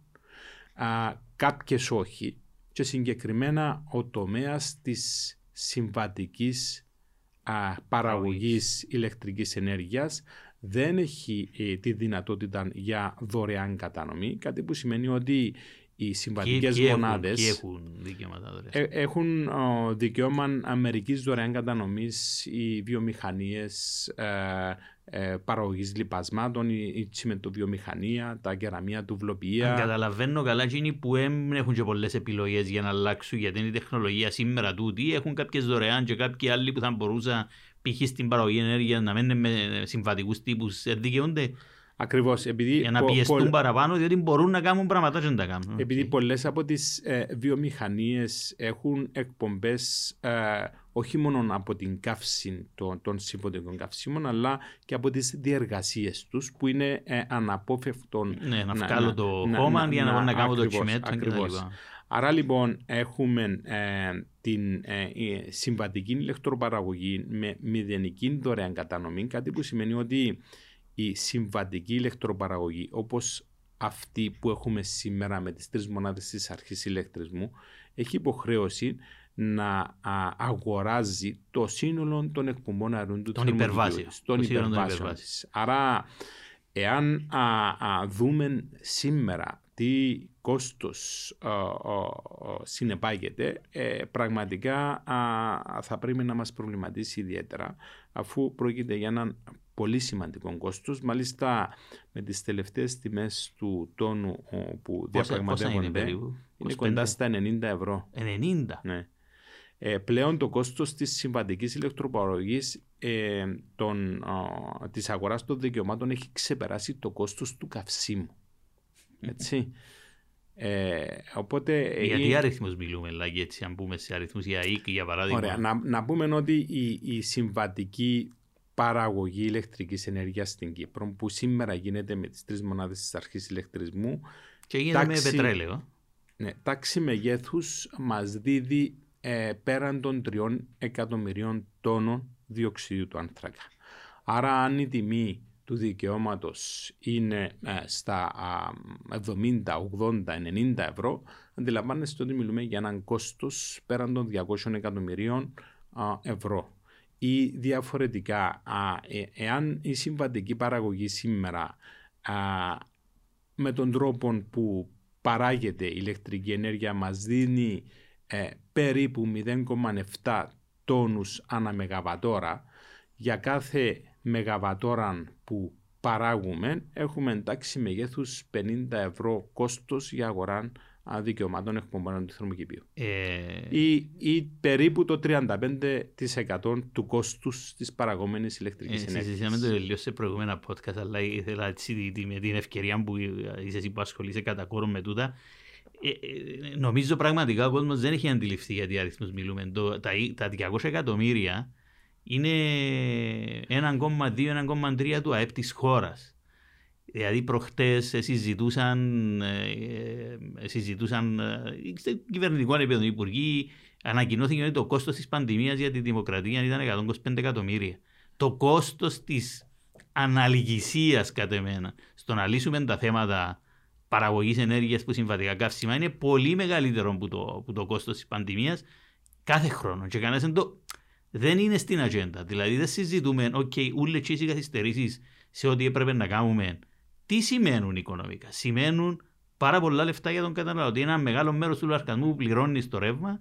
α, κάποιες όχι και συγκεκριμένα ο τομέας της συμβατικής α, παραγωγής ηλεκτρικής ενέργειας δεν έχει ε, τη δυνατότητα για δωρεάν κατανομή, κάτι που σημαίνει ότι οι συμβατικές Ποιοι- ποιοι μονάδες Έχουν, ποιοι έχουν δικαιώματα δωρεάν. ε, έχουν ο, δικαίωμα αμερικής δωρεάν κατανομής οι βιομηχανίες ε, ε, παραγωγής λιπασμάτων, η, η τσιμεντοβιομηχανία, τα κεραμία του Αν βλοπία. καταλαβαίνω καλά, εκείνοι που δεν έχουν και πολλές επιλογές για να αλλάξουν, γιατί είναι η τεχνολογία σήμερα τούτη, έχουν κάποιες δωρεάν και κάποιοι άλλοι που θα μπορούσαν π.χ. στην παραγωγή ενέργειας να μένουν με συμβατικούς τύπους, δικαιούνται Ακριβώς, επειδή, για να πο- πιεστούν πολλ- παραπάνω, διότι μπορούν να κάνουν πράγματα και δεν τα κάνουν. επειδή Οκ. πολλές από τις ε, βιομηχανίες έχουν εκπομπές ε, όχι μόνο από την καύση των, των συμβατικών καυσίμων, αλλά και από τις διεργασίες τους που είναι ε, αναπόφευκτον Ναι, να να- βγάλω να- το να- χώμα να- για να, να- να κάνω το ακριβώς, τσιμέντο και τα ακριβώς. Λοιπά. Άρα λοιπόν έχουμε ε, την ε, ε, συμβατική ηλεκτροπαραγωγή με μηδενική δωρεάν κατανομή, κάτι που σημαίνει ότι η συμβατική ηλεκτροπαραγωγή όπως αυτή που έχουμε σήμερα με τις τρεις μονάδες της αρχής ηλεκτρισμού έχει υποχρέωση να α, αγοράζει το σύνολο των εκπομπών αερίων του Των θερμοκηπίου υπερβάσεων. της, των Το σύνολο των υπερβάσεων υπερβάσεων. της. Άρα εάν α, α, δούμε σήμερα τι κόστος α, α, α, συνεπάγεται, ε, πραγματικά α, θα πρέπει να μας προβληματίσει ιδιαίτερα αφού πρόκειται για έναν πολύ σημαντικό κόστος. Μάλιστα με τις τελευταίες τιμές του τόνου ο, που Πόσα, πόσα είναι διαπραγματεύονται περίπου, είναι 25? κοντά στα 90 ευρώ. 90. Ναι. Ε, πλέον το κόστος της συμβατικής ηλεκτροπαραγωγής ε, των, α, της αγοράς των δικαιωμάτων έχει ξεπεράσει το κόστος του καυσίμου. Έτσι. Ε, οπότε... Για ε, τι αριθμούς μιλούμε, δηλαδή έτσι, αν πούμε σε αριθμούς για οίκη, για παράδειγμα. Ωραία. Να, να πούμε ότι η, η συμβατική παραγωγή ηλεκτρικής ενέργειας στην Κύπρο που σήμερα γίνεται με τις τρεις μονάδες της αρχής ηλεκτρισμού Και γίνεται με τάξη- πετρέλαιο. ναι, τάξη μεγέθους μας δίδει ε, πέραν των τριών εκατομμυρίων τόνων διοξιδίου του άνθρακα. Άρα αν η τιμή του δικαιώματος είναι ε, στα α, 70, 80, 90 ευρώ, αντιλαμβάνεστε ότι μιλούμε για έναν κόστος πέραν των 200 εκατομμυρίων α, ευρώ. Ή διαφορετικά, α, ε- εάν η συμβατική παραγωγή σήμερα α, με τον τρόπο που παράγεται η ηλεκτρική ενέργεια μας δίνει ε, περίπου 0,7 τόνους ανά μεγαβατόρα για κάθε μεγαβατόρα που παράγουμε έχουμε εντάξει μεγέθους 50 ευρώ κόστος για αγορά α, δικαιωμάτων εκπομπών του θερμοκηπίου. Ε, Ή, ή περίπου το 35% του κόστους της παραγόμενης ηλεκτρικής ε, ενέργειας. συζητήσαμε το τελείως σε προηγούμενα podcast, αλλά ήθελα έτσι, τη- με την ευκαιρία που είσαι εσύ που ασχολείσαι κατά κόρον με τούτα. Ε, ε, νομίζω πραγματικά ο κόσμος δεν έχει αντιληφθεί για τι αριθμούς μιλούμε. Το, τα, τα 200 εκατομμύρια είναι 1,2-1,3 του ΑΕΠ της χώρας. Δηλαδή προχτές ε, συζητούσαν, ε, ε, συζητούσαν ε, σε κυβερνητικό επίπεδο οι υπουργοί, ανακοινώθηκε ότι το κόστος της πανδημίας για τη δημοκρατία ήταν 125 εκατομμύρια. Το κόστος της αναλγησίας κατά εμένα στο να λύσουμε τα θέματα παραγωγής ενέργειας που συμβατικά καύσιμα είναι πολύ μεγαλύτερο που το, που το κόστος της πανδημίας κάθε χρόνο. Και κανένας δεν το, δεν είναι στην ατζέντα. Δηλαδή δεν συζητούμε, OK, okay, όλες οι καθυστερήσεις σε ό,τι έπρεπε να κάνουμε. Τι σημαίνουν οικονομικά; Σημαίνουν πάρα πολλά λεφτά για τον καταναλωτή. Ένα μεγάλο μέρος του λαρκασμού που πληρώνει στο ρεύμα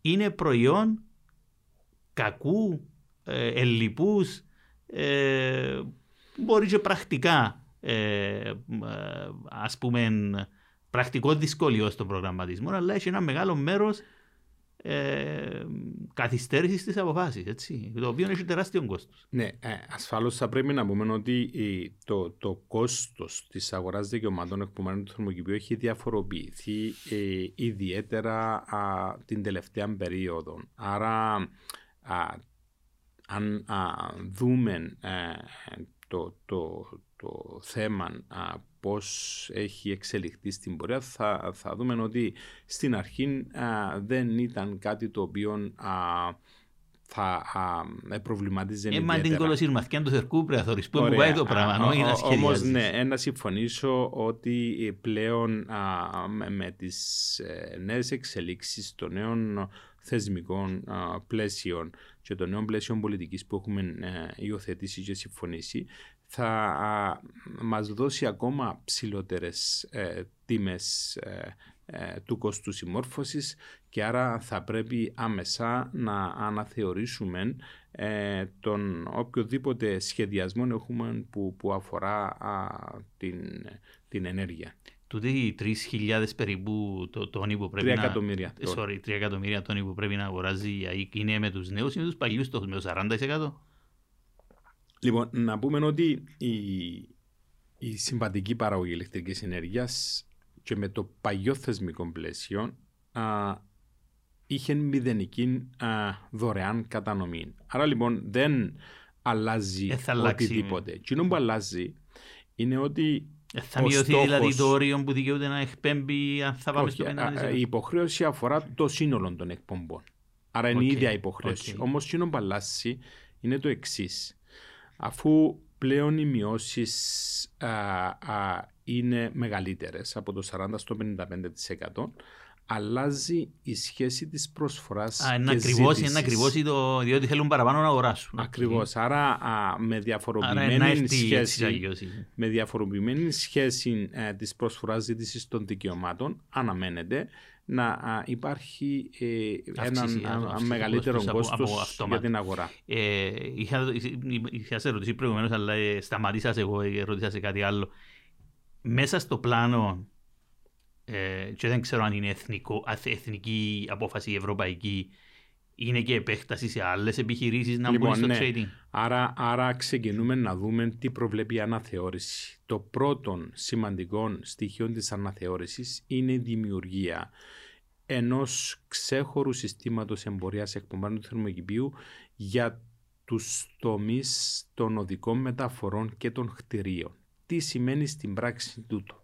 είναι προϊόν κακού, ε, ελλειπούς, ε, μπορεί και πρακτικά, ε, ε, ας πούμε, πρακτικό δυσκολιό στον προγραμματισμό, αλλά έχει ένα μεγάλο μέρος ε, καθυστέρησης της αποφάσης. Το οποίο έχει τεράστιο κόστος. Ναι, ε, ασφαλώς θα πρέπει να πούμε ότι το, το κόστος της αγοράς δικαιωμάτων εκπομένων του θερμοκηπίου έχει διαφοροποιηθεί ε, ιδιαίτερα α, την τελευταία περίοδο. Άρα, α, αν δούμε ε, το, το, το θέμα πώς έχει εξελιχθεί στην πορεία θα, θα δούμε. Ότι στην αρχή δεν ήταν κάτι το οποίο θα α, προβληματίζει ε, μα την κολοσυρμαθιά του θερκού πρέπει να που πάει το πράγμα, όχι να Όμως ναι, να συμφωνήσω ότι πλέον α, με, με τις ε, νέες εξελίξεις των νέων θεσμικών α, πλαίσιων και των νέων πλαίσιων πολιτικής που έχουμε ε, υιοθετήσει και συμφωνήσει θα α, μας δώσει ακόμα ψηλότερες ε, τίμες ε, ε, του κόστου συμμόρφωσης και άρα θα πρέπει άμεσα να αναθεωρήσουμε ε, τον οποιοδήποτε σχεδιασμό έχουμε που, που αφορά την, την ενέργεια. Τούτε οι 3.000 περίπου το, τόνοι που πρέπει 3 να... εκατομμύρια. Sorry, 3 εκατομμύρια τόνοι που πρέπει να αγοράζει η ΑΕΚ είναι με τους νέους ή με τους παλιούς το, με 40%. Λοιπόν, να πούμε ότι η, η συμβατική παραγωγή ηλεκτρικής ενέργειας και με το παλιό θεσμικό πλαίσιο α, είχε μηδενική α, δωρεάν κατανομή. Άρα λοιπόν δεν αλλάζει ε, οτιδήποτε. Τι που αλλάζει είναι ότι ε, θα μειωθεί στόχος... δηλαδή το όριο που δικαιούται να εκπέμπει αν θα πάμε Όχι, στο 50%. Η υποχρέωση αφορά το σύνολο των εκπομπών. Άρα είναι η ίδια υποχρέωση. Okay. Όμως, τι που αλλάζει είναι το εξής αφού πλέον οι μειώσεις είναι μεγαλύτερες από το 40% στο 55% αλλάζει η σχέση της προσφοράς Α, και ακριβώς, Είναι ακριβώς το, διότι θέλουν παραπάνω να αγοράσουν. Ακριβώς. Άρα α, με διαφοροποιημένη Άρα, σχέση, με διαφοροποιημένη σχέση ε, της προσφοράς ζήτησης των δικαιωμάτων αναμένεται να υπάρχει ε, ένα μεγαλύτερο κόστος για την αγορά. Ε, είχα, είχα σε ρωτήσει προηγουμένως, αλλά ε, σταματήσα εγώ, ε, ρωτήσα σε κάτι άλλο. Μέσα στο πλάνο, ε, και δεν ξέρω αν είναι εθνικό, εθνική απόφαση ευρωπαϊκή, είναι και επέκταση σε άλλες επιχειρήσεις να λοιπόν, μπουν στο ναι. trading. Άρα, άρα ξεκινούμε να δούμε τι προβλέπει η αναθεώρηση. Το πρώτο σημαντικό στοιχείο της αναθεώρησης είναι η δημιουργία ενός ξέχωρου συστήματος εμπορίας εκπομπών του θερμοκηπίου για τους τομείς των οδικών μεταφορών και των κτηρίων. Τι σημαίνει στην πράξη τούτο;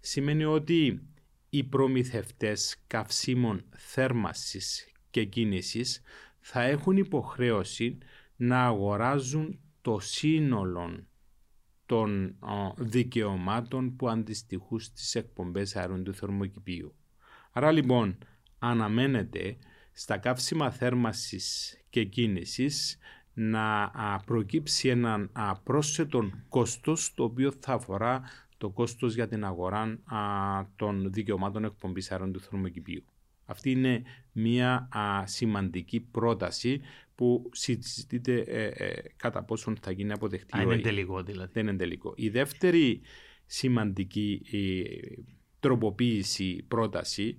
Σημαίνει ότι οι προμηθευτές καυσίμων θέρμασης και κίνησης θα έχουν υποχρέωση να αγοράζουν το σύνολο των δικαιωμάτων που αντιστοιχούν στις εκπομπές αερών του θερμοκηπίου. Άρα λοιπόν αναμένεται στα καύσιμα θέρμασης και κίνησης να προκύψει έναν πρόσθετο κόστος το οποίο θα αφορά το κόστος για την αγορά των δικαιωμάτων εκπομπής αερών του θερμοκηπίου. Αυτή είναι μια σημαντική πρόταση που συζητείται ε, ε, κατά πόσον θα γίνει αποδεκτή. Α, είναι τελικό δηλαδή. Δεν είναι τελικό. Η δεύτερη σημαντική ε, τροποποίηση πρόταση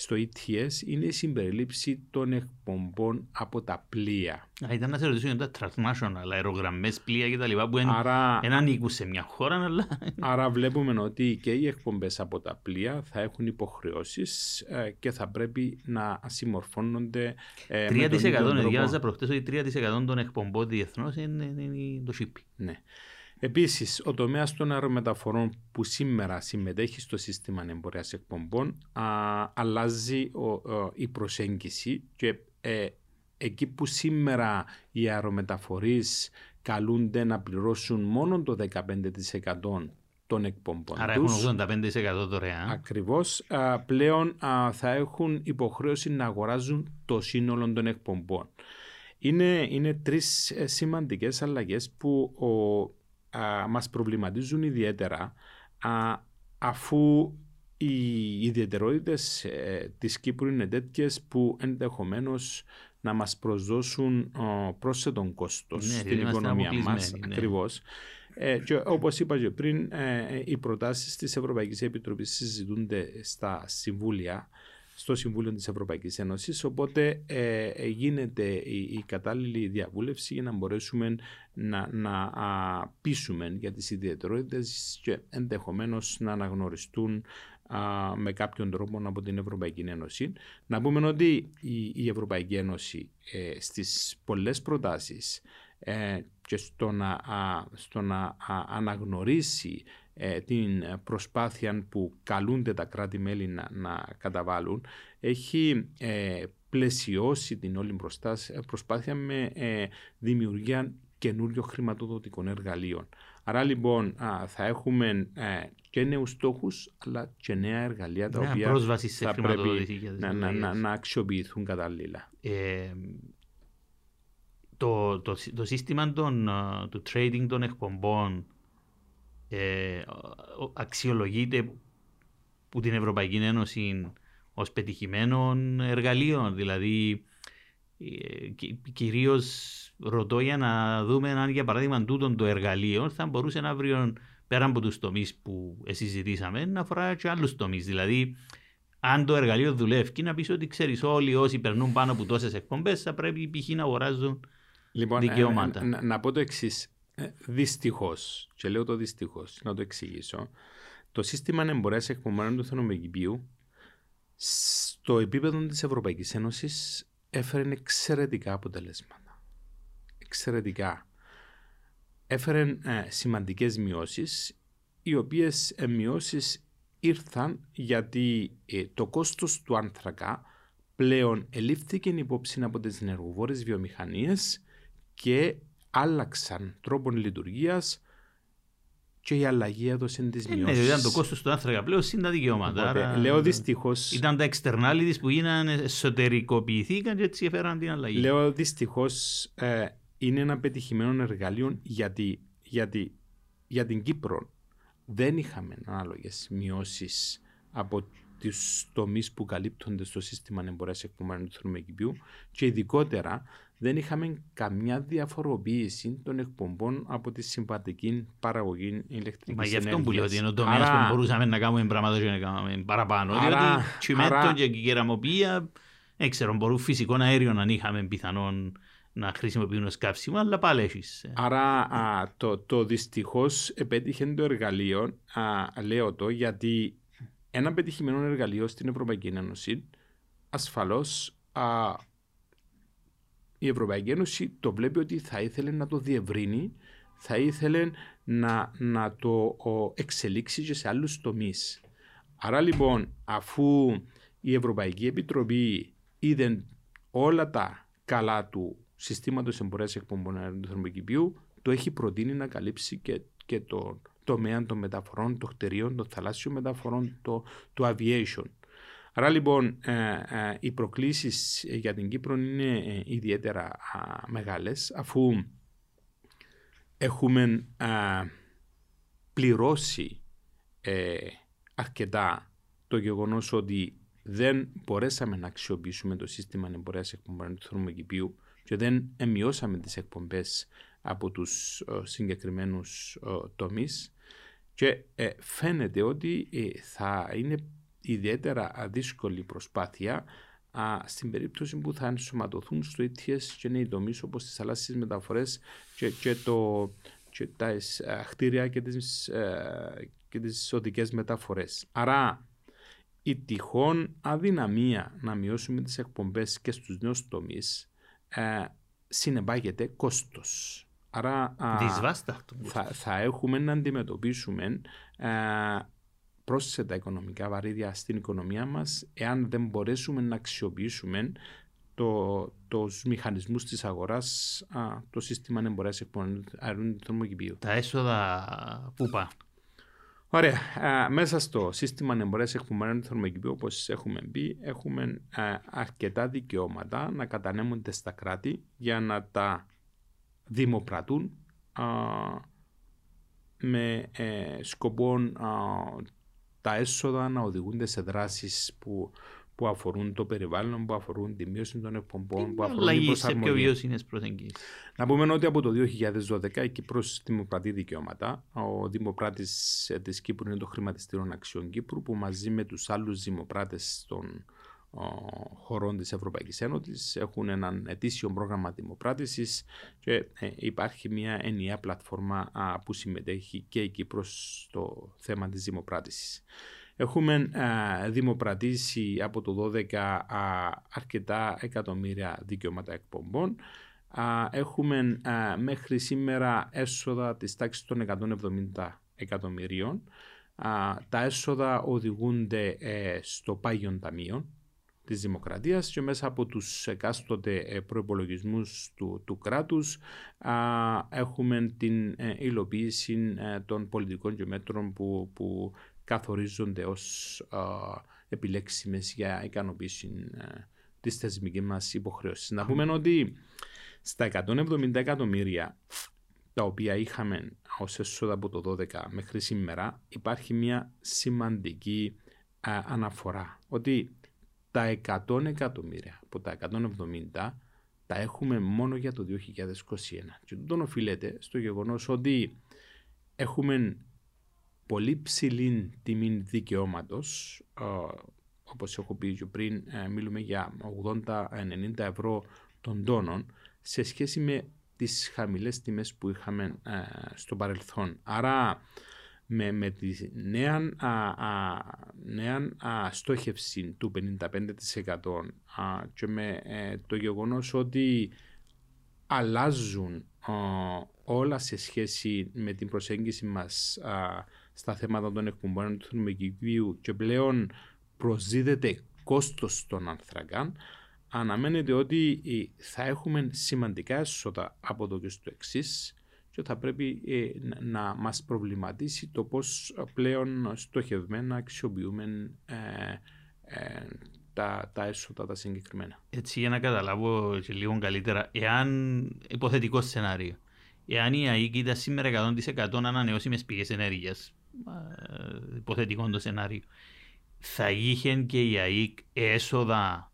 στο ETS είναι η συμπερίληψη των εκπομπών από τα πλοία. Α, ήταν να σε ρωτήσω για τα transnational, αερογραμμές, πλοία και τα λοιπά που άρα, δεν ανήκουν σε μια χώρα. Αλλά... Άρα βλέπουμε ότι και οι εκπομπές από τα πλοία θα έχουν υποχρεώσεις ε, και θα πρέπει να συμμορφώνονται ε, 3% με τον ίδιο τρόπο. Διάβαζα προχτές ότι 3% των εκπομπών διεθνώς είναι, είναι το shipping. Ναι. Επίσης, ο τομέας των αερομεταφορών που σήμερα συμμετέχει στο σύστημα εμπορίας εκπομπών α, αλλάζει η προσέγγιση και ε, εκεί που σήμερα οι αερομεταφορείς καλούνται να πληρώσουν μόνο το 15% των εκπομπών Άρα τους. έχουν 85% δωρεάν. Ακριβώς. πλέον θα έχουν υποχρέωση να αγοράζουν το σύνολο των εκπομπών. Είναι, είναι τρεις ε, σημαντικές αλλαγές που ο α, μας προβληματίζουν ιδιαίτερα α, αφού οι ιδιαιτερότητες ε, της Κύπρου είναι τέτοιες που ενδεχομένως να μας προσδώσουν ο, πρόσθετον κόστος ναι, στην οικονομία μας. Ναι. Ακριβώς. Ε, και όπως είπα και πριν, ε, οι προτάσεις της Ευρωπαϊκής Επιτροπής συζητούνται στα συμβούλια στο Συμβούλιο της Ευρωπαϊκής Ένωσης οπότε ε, γίνεται η, η, κατάλληλη διαβούλευση για να μπορέσουμε να, να α, πείσουμε για τις ιδιαιτερότητες και ενδεχομένως να αναγνωριστούν με κάποιον τρόπο από την Ευρωπαϊκή Ένωση. Να πούμε ότι η, Ευρωπαϊκή Ένωση ε, στις πολλές προτάσεις ε, και στο να, στο να αναγνωρίσει ε, την προσπάθεια που καλούνται τα κράτη-μέλη να, να καταβάλουν έχει ε, πλαισιώσει την όλη προσπάθεια με ε, δημιουργία καινούριων χρηματοδοτικών εργαλείων. Άρα λοιπόν θα έχουμε και νέους στόχους, αλλά και νέα εργαλεία τα οποία θα πρέπει να, να, να, να, αξιοποιηθούν κατάλληλα. Ε, το, το, το σύστημα των, του trading των εκπομπών ε, αξιολογείται που την Ευρωπαϊκή Ένωση ως πετυχημένων εργαλείων. Δηλαδή, ε, κυρίως ρωτώ για να δούμε αν για παράδειγμα τούτον το εργαλείο θα μπορούσε να βρει πέρα από τους τομείς που συζητήσαμε να αφορά και άλλους τομείς. Δηλαδή, αν το εργαλείο δουλεύει, να πεις ότι ξέρεις, όλοι όσοι περνούν πάνω από τόσες εκπομπές θα πρέπει π.χ. να αγοράζουν λοιπόν, δικαιώματα. Ε, να, να πω το εξής. Ε, δυστυχώς, και λέω το δυστυχώς, να το εξηγήσω, το σύστημα εμπορία εκπομπών του θερμοκηπίου στο επίπεδο της Ευρωπαϊκής Ένωσης έφερε εξαιρετικά αποτελέσματα. Εξαιρετικά. Έφερε ε, σημαντικές μειώσεις, οι οποίες ε, μειώσεις ήρθαν γιατί ε, το κόστος του άνθρακα πλέον ελήφθηκε υπόψη από τις ενεργοβόρες βιομηχανίες και άλλαξαν τρόπον λειτουργίας και η αλλαγή έδωσε τις μειώσει. Ναι, ήταν το κόστος του άνθρακα πλέον συν τα δικαιώματα. Άρα, λέω δυστυχώ. Ήταν τα externalities που γίνανε, εσωτερικοποιηθήκαν και έτσι έφεραν την αλλαγή. Λέω δυστυχώς ε, είναι ένα πετυχημένο εργαλείο γιατί, γιατί για την Κύπρο δεν είχαμε ανάλογες μειώσεις από του τομείς που καλύπτονται στο σύστημα εμπορία εκπομπών του θερμοκηπίου και ειδικότερα δεν είχαμε καμιά διαφοροποίηση των εκπομπών από τη συμβατική παραγωγή ηλεκτρικής Μα γι' αυτό που λέω ότι είναι ο τομέας που μπορούσαμε να κάνουμε πράγματα και να κάνουμε παραπάνω. Άρα, διότι τσιμέντο και κεραμοποιία, δεν ξέρω, μπορούν φυσικό αέριο να είχαμε πιθανόν να χρησιμοποιούν ως καύσιμο, αλλά πάλι έχεις. Ε. Άρα α, το, το δυστυχώς επέτυχε το εργαλείο, α, λέω το, γιατί ένα πετυχημένο εργαλείο στην Ευρωπαϊκή Ένωση ασφαλώς η Ευρωπαϊκή Ένωση το βλέπει ότι θα ήθελε να το διευρύνει, θα ήθελε να, να το εξελίξει και σε άλλους τομείς. Άρα λοιπόν, αφού η Ευρωπαϊκή Επιτροπή είδε όλα τα καλά του συστήματος εμπορίας εκπομπών του θερμοκηπίου, το έχει προτείνει να καλύψει και, και το τομέα των μεταφορών, των κτηρίων, των θαλάσσιων μεταφορών, το, το aviation. Άρα λοιπόν ε, ε, οι προκλήσεις για την Κύπρο είναι ε, ιδιαίτερα μεγάλες αφού έχουμε πληρώσει αρκετά το γεγονός ότι δεν μπορέσαμε να αξιοποιήσουμε το σύστημα εμπορίας εκπομπών του θερμοκηπίου και δεν εμειώσαμε τις εκπομπές από τους συγκεκριμένους τομείς και φαίνεται ότι θα είναι ιδιαίτερα δύσκολη προσπάθεια α, στην περίπτωση που θα ενσωματωθούν στο ETS και νέοι τομείς όπως τις θαλάσσιες μεταφορές και, και, το, και τα χτίρια και τις, ε, και τις οδικές μεταφορές. Άρα η τυχόν αδυναμία να μειώσουμε τις εκπομπές και στους νέους τομείς ε, συνεπάγεται κόστος. Άρα θα, θα έχουμε να αντιμετωπίσουμε ε, πρόσθετα οικονομικά βαρύδια στην οικονομία μας εάν δεν μπορέσουμε να αξιοποιήσουμε το, τους μηχανισμούς της αγοράς, α, το σύστημα εμπορίας εκπομπών αερούν του θερμοκηπίου. Τα έσοδα πού πά. Ωραία. Α, μέσα στο σύστημα εμπορίας εκπομπών του θερμοκηπίου, όπως έχουμε πει, έχουμε α, αρκετά δικαιώματα να κατανέμονται στα κράτη για να τα δημοπρατούν με ε, σκοπό τα έσοδα να οδηγούνται σε δράσεις που, που αφορούν το περιβάλλον, που αφορούν τη μείωση των εκπομπών, που αφορούν την προσαρμογή. Να πούμε ότι από το 2012 η Κύπρος δημοπρατεί δικαιώματα. Ο δημοπράτης της Κύπρου είναι το Χρηματιστήριο Αξιών Κύπρου, που μαζί με τους άλλους δημοπράτες των χωρών της Ευρωπαϊκής Ένωσης έχουν έναν ετήσιο πρόγραμμα δημοπράτησης και ε, υπάρχει μια ενιαία πλατφόρμα που συμμετέχει και η Κύπρος στο θέμα της δημοπράτησης. Έχουμε δημοπρατήσει από το 12 αρκετά εκατομμύρια δικαιώματα εκπομπών. Έχουμε μέχρι σήμερα έσοδα της τάξης των 170 εκατομμυρίων. Τα έσοδα οδηγούνται ε, στο πάγιον ταμείο της Δημοκρατίας και μέσα από τους εκάστοτε ε, προπολογισμού του, του κράτους έχουμε την ε, υλοποίηση των πολιτικών και μέτρων που, που καθορίζονται ως επιλέξιμες για ικανοποίηση της θεσμικής μας υποχρέωσης. Να πούμε ότι στα 170 εκατομμύρια τα οποία είχαμε ως έσοδα από το 12 μέχρι σήμερα υπάρχει μια σημαντική αναφορά ότι τα 100 εκατομμύρια από τα 170 τα έχουμε μόνο για το 2021 και τον οφείλεται στο γεγονός ότι έχουμε πολύ ψηλή τιμή δικαιώματος. Όπως έχω πει και πριν, ε, μιλούμε για 80-90 ευρώ των τόνων σε σχέση με τις χαμηλές τιμές που είχαμε ε, στο παρελθόν. Άρα με, με τη νέα, α, νέα στόχευση του 55% και με ε, το γεγονός ότι αλλάζουν όλα σε σχέση με την προσέγγιση μας στα θέματα των εκπομπών του θερμοκηπίου και πλέον προσδίδεται κόστος των ανθρακάν, αναμένεται ότι ε, θα έχουμε σημαντικά έσοδα από το και στο εξής και θα πρέπει ε, να μας προβληματίσει το πώς πλέον στοχευμένα αξιοποιούμε ε, ε, τα, τα έσοδα τα συγκεκριμένα. Έτσι για να καταλάβω και λίγο καλύτερα, εάν υποθετικό σενάριο, εάν η ΑΕΚ ήταν σήμερα 100% ανανεώσιμες πηγές ενέργειας, υποθετικό το σενάριο, θα είχε και η ΑΕΚ έσοδα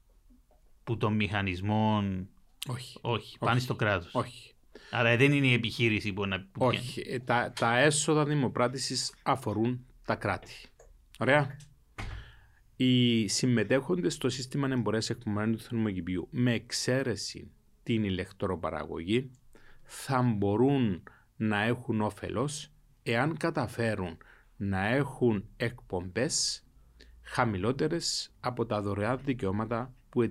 που των μηχανισμών; Όχι. Όχι, πάνε στο κράτος; Όχι. Άρα δεν είναι η επιχείρηση που να. Όχι. Ε, τα, τα έσοδα δημοπράτησης αφορούν τα κράτη. Ωραία. Οι συμμετέχοντες στο σύστημα εμπορία εκπομπών του θερμοκηπίου, με εξαίρεση την ηλεκτροπαραγωγή, θα μπορούν να έχουν όφελος εάν καταφέρουν να έχουν εκπομπές χαμηλότερες από τα δωρεάν δικαιώματα που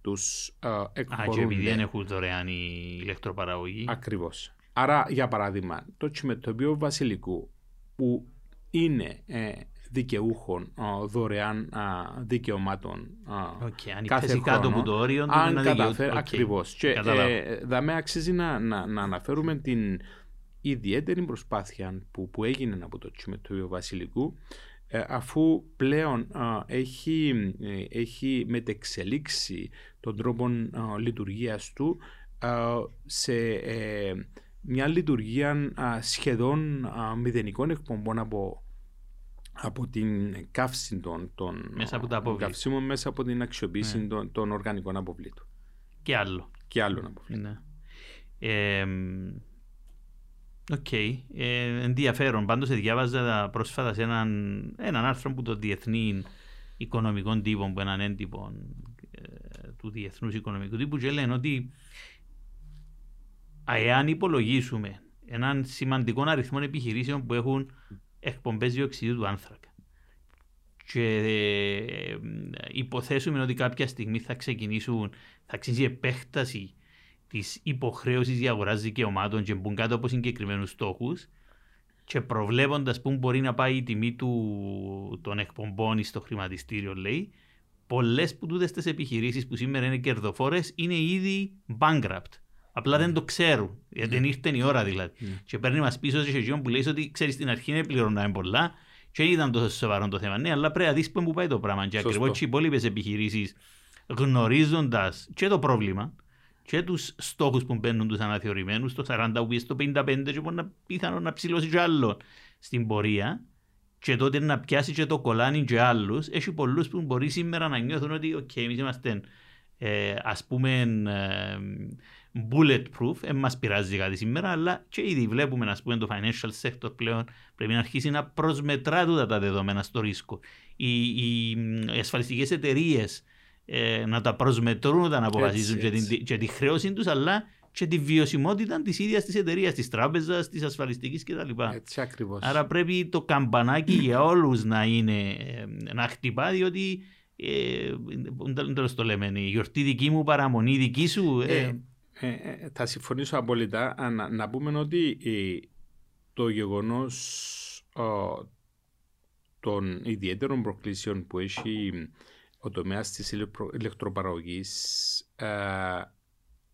ετησίω τους εκπορούνται. Α, και επειδή δεν έχουν δωρεάν η ηλεκτροπαραγωγή. Ακριβώς. Άρα, για παράδειγμα, το τσιμετωπίο βασιλικού που είναι ε, δικαιούχων δωρεάν δικαιωμάτων okay, αν κάθε χρόνο. κάτω από το όριο αν καταφέρει, okay. ακριβώς. Και ε, αξίζει να, να, να αναφέρουμε την ιδιαίτερη προσπάθεια που, που έγινε από το τσιμετωπίο βασιλικού ε, αφού πλέον έχει, ε, έχει μετεξελίξει τον τρόπο λειτουργίας του σε ε, μια λειτουργία σχεδόν μηδενικών εκπομπών από, από την καύση των, των μέσα από τα καυσίμων μέσα από την αξιοποίηση ναι. των, των, οργανικών αποβλήτων. Και άλλο. Και άλλων αποβλήτων. Ναι. Ε, OK. Okay. Ε, ενδιαφέρον. Πάντως διάβαζα πρόσφατα σε έναν, έναν άρθρο που το Διεθνή Οικονομικών Τύπων, που έναν έντυπο ε, του Διεθνούς Οικονομικού Τύπου, και λένε ότι εάν υπολογίσουμε έναν σημαντικό αριθμό επιχειρήσεων που έχουν εκπομπές διοξειδίου του άνθρακα και ε, υποθέσουμε ότι κάποια στιγμή θα ξεκινήσουν, θα ξεκινήσει επέκταση της υποχρέωσης για αγοράς δικαιωμάτων και μπουν κάτω από συγκεκριμένους στόχους και προβλέποντας πού μπορεί να πάει η τιμή του, των εκπομπών στο χρηματιστήριο, λέει, πολλές που τούτες τις επιχειρήσεις που σήμερα είναι κερδοφόρες είναι ήδη bankrupt. Απλά δεν το ξέρουν. Γιατί δεν ήρθε η ώρα δηλαδή. Και παίρνει μας πίσω σε εκείνον που λέει ότι ξέρεις στην αρχή δεν πληρώναμε πολλά και δεν ήταν τόσο σοβαρό το θέμα. Ναι, αλλά πρέπει να δεις πού πάει το πράγμα. Και ακριβώς οι υπόλοιπες επιχειρήσεις γνωρίζοντας και το πρόβλημα, και τους στόχους που μπαίνουν τους αναθεωρημένους, το 40 που στο 55 και μπορεί να πιθανό να ψηλώσει κι άλλο στην πορεία και τότε να πιάσει και το κολάνι και άλλους. Έχει πολλούς που μπορεί σήμερα να νιώθουν ότι okay, εμείς είμαστε ε, ας πούμε ε, bulletproof, δεν μας πειράζει κάτι σήμερα, αλλά και ήδη βλέπουμε να πούμε το financial sector πλέον πρέπει να αρχίσει να προσμετρά τούτα τα δεδομένα στο ρίσκο. Οι, οι, οι ασφαλιστικές εταιρείες ε, να τα προσμετρούν όταν αποφασίζουν έτσι, έτσι. Και, την, και τη χρέωση τους, αλλά και τη βιωσιμότητα της ίδιας της εταιρείας, της τράπεζας, της ασφαλιστικής κτλ. Έτσι ακριβώς. Άρα πρέπει το καμπανάκι για όλους να είναι να χτυπά, διότι ε, τέλος το λέμε, η γιορτή δική μου, παραμονή δική σου. Ε, ε, ε, ε θα συμφωνήσω απόλυτα. Να, να πούμε ότι το γεγονός των ιδιαίτερων προκλήσεων που έχει ο τομέας της ηλεκτροπαραγωγής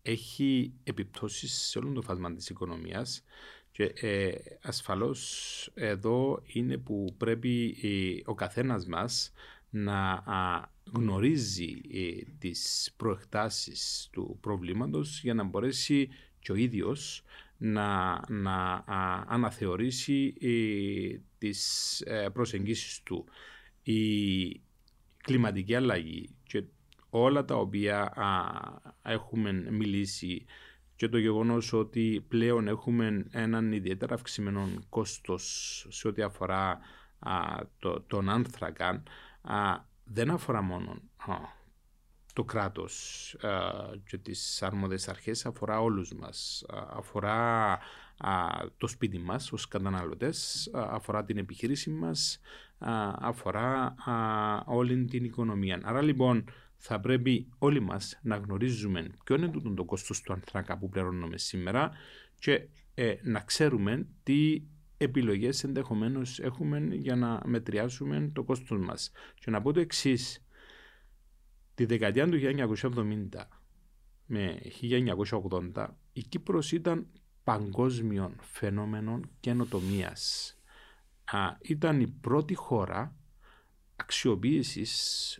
έχει επιπτώσεις σε όλο το φάσμα της οικονομίας και ε, ασφαλώς εδώ είναι που πρέπει ε, ο καθένας μας να γνωρίζει ε, τις προεκτάσεις του προβλήματος για να μπορέσει και ο ίδιος να, να αναθεωρήσει ε, τις προσεγγίσεις του. Η κλιματική αλλαγή και όλα τα οποία α, έχουμε μιλήσει και το γεγονός ότι πλέον έχουμε έναν ιδιαίτερα αυξημένο κόστος σε ό,τι αφορά το, τον άνθρακα δεν αφορά μόνο το κράτος και τις αρμόδιες αρχές, αφορά όλους μας. αφορά το σπίτι μας ως καταναλωτές, αφορά την επιχείρηση μας, αφορά όλη την οικονομία. Άρα λοιπόν θα πρέπει όλοι μας να γνωρίζουμε ποιο είναι το, το κόστος του ανθράκα που πληρώνουμε σήμερα και ε, να ξέρουμε τι επιλογές ενδεχομένως έχουμε για να μετριάσουμε το κόστος μας. Και να πω το εξής. Τη δεκαετία του 1970 με 1980 η Κύπρος ήταν παγκόσμιο φαινόμενο καινοτομία. Ήταν η πρώτη χώρα αξιοποίησης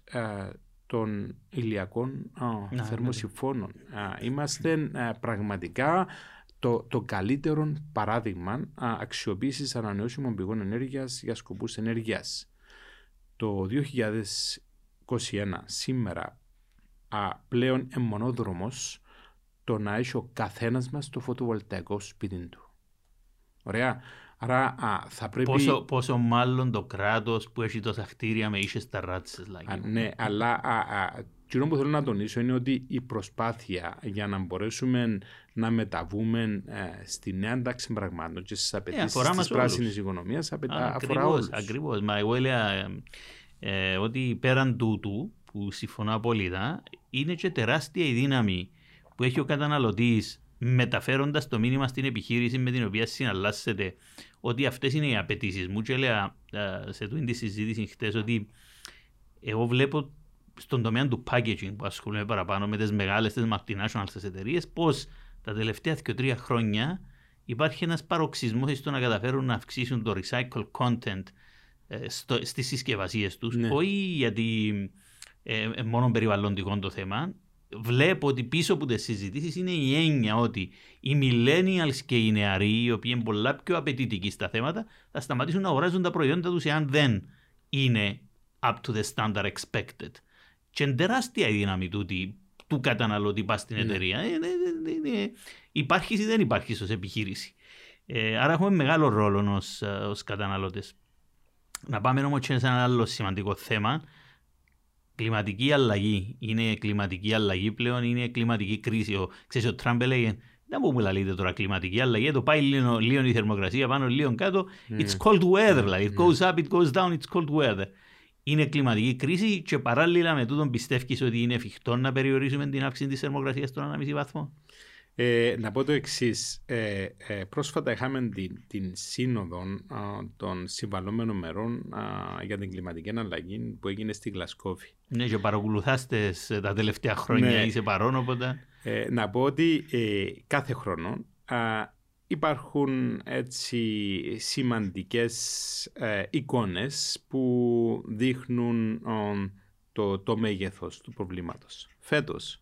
των ηλιακών ναι, θερμοσυφώνων. Είμαστε πραγματικά το, το καλύτερο παράδειγμα αξιοποίησης ανανεώσιμων πηγών ενέργειας για σκοπούς ενέργειας. Το 2021 σήμερα πλέον εμμονόδρομος το να έχει ο καθένας μας το φωτοβολταϊκό σπίτι του. Ωραία. Άρα α, θα πρέπει... Πόσο, πόσο μάλλον το κράτος που έχει τόσα κτίρια με ίσες ταράτσες. ναι, αλλά το που θέλω να τονίσω είναι ότι η προσπάθεια για να μπορέσουμε να μεταβούμε ε, στη νέα τάξη πραγμάτων και στις απαιτήσεις ε, της πράσινης οικονομίας αφορά όλους. Ακριβώς. Μα εγώ έλεγα ε, ε, ότι πέραν τούτου, που συμφωνώ απόλυτα, είναι και τεράστια η δύναμη που έχει ο καταναλωτής μεταφέροντας το μήνυμα στην επιχείρηση με την οποία συναλλάσσεται ότι αυτές είναι οι απαιτήσεις μου. Και έλεγα σε αυτή τη συζήτηση χτες ότι εγώ βλέπω στον τομέα του packaging που ασχολούμαι παραπάνω με τις μεγάλες, τις multinational εταιρείες, πώ τα τελευταία και τρία χρόνια υπάρχει ένας παροξισμός στο να καταφέρουν να αυξήσουν το recycle content ε, στις συσκευασίες τους. Ναι. Όχι γιατί ε, ε, μόνο περιβαλλοντικό το θέμα, βλέπω ότι πίσω από τις συζητήσεις είναι η έννοια ότι οι millennials και οι νεαροί, οι οποίοι είναι πολλά πιο απαιτητικοί στα θέματα, θα σταματήσουν να αγοράζουν τα προϊόντα τους εάν δεν είναι up to the standard expected. Και είναι τεράστια η δύναμη του, του καταναλωτή πας στην ναι. εταιρεία. Ε, ε, ε, υπάρχει ή δεν υπάρχει ως επιχείρηση. άρα έχουμε μεγάλο ρόλο ως καταναλωτέ. Να πάμε όμως σε ένα άλλο σημαντικό θέμα κλιματική αλλαγή. Είναι κλιματική αλλαγή πλέον, είναι κλιματική κρίση. Ο, ξέρεις, ο Τραμπ έλεγε, δεν μου μιλάτε τώρα κλιματική αλλαγή, το πάει λίγο, λίγο η θερμοκρασία πάνω, λίγο κάτω. Ναι. It's cold weather, δηλαδή. It goes up, it goes down, it's cold weather. Είναι κλιματική κρίση και παράλληλα με τούτον πιστεύεις ότι είναι εφικτό να περιορίσουμε την αύξηση της θερμοκρασίας στον 1,5 βαθμό. Ε, να πω το εξής. Ε, ε, πρόσφατα είχαμε την, την σύνοδο των συμβαλόμενων μερών για την κλιματική αλλαγή που έγινε στη Γλασκόφη. Ναι, και παρακολουθάστε τα τελευταία χρόνια, ναι. είσαι παρόν οπότε. Ε, να πω ότι κάθε χρόνο υπάρχουν έτσι σημαντικές εικόνες που δείχνουν το, το μέγεθος του προβλήματος. Φέτος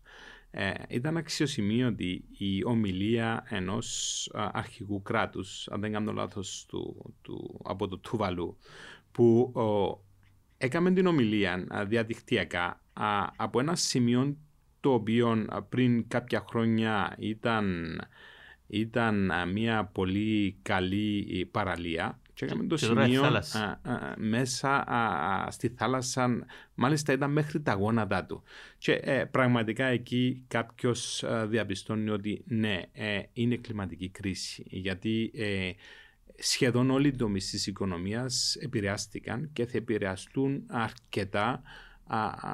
ε, ήταν αξιοσημείωτη η ομιλία ενός αρχηγού κράτους, αν δεν κάνω λάθος, του, του, από το Τουβαλού, που ο, έκαμε την ομιλία διαδικτυακά από ένα σημείο το οποίο πριν κάποια χρόνια ήταν, ήταν μια πολύ καλή παραλία και έκαμε το σημείο μέσα στη θάλασσα, μάλιστα ήταν μέχρι τα γόνατά του. Και ε, πραγματικά εκεί κάποιος διαπιστώνει ότι ναι, ε, είναι κλιματική κρίση. Γιατί ε, σχεδόν όλοι οι τομείς της οικονομίας επηρεάστηκαν και θα επηρεαστούν αρκετά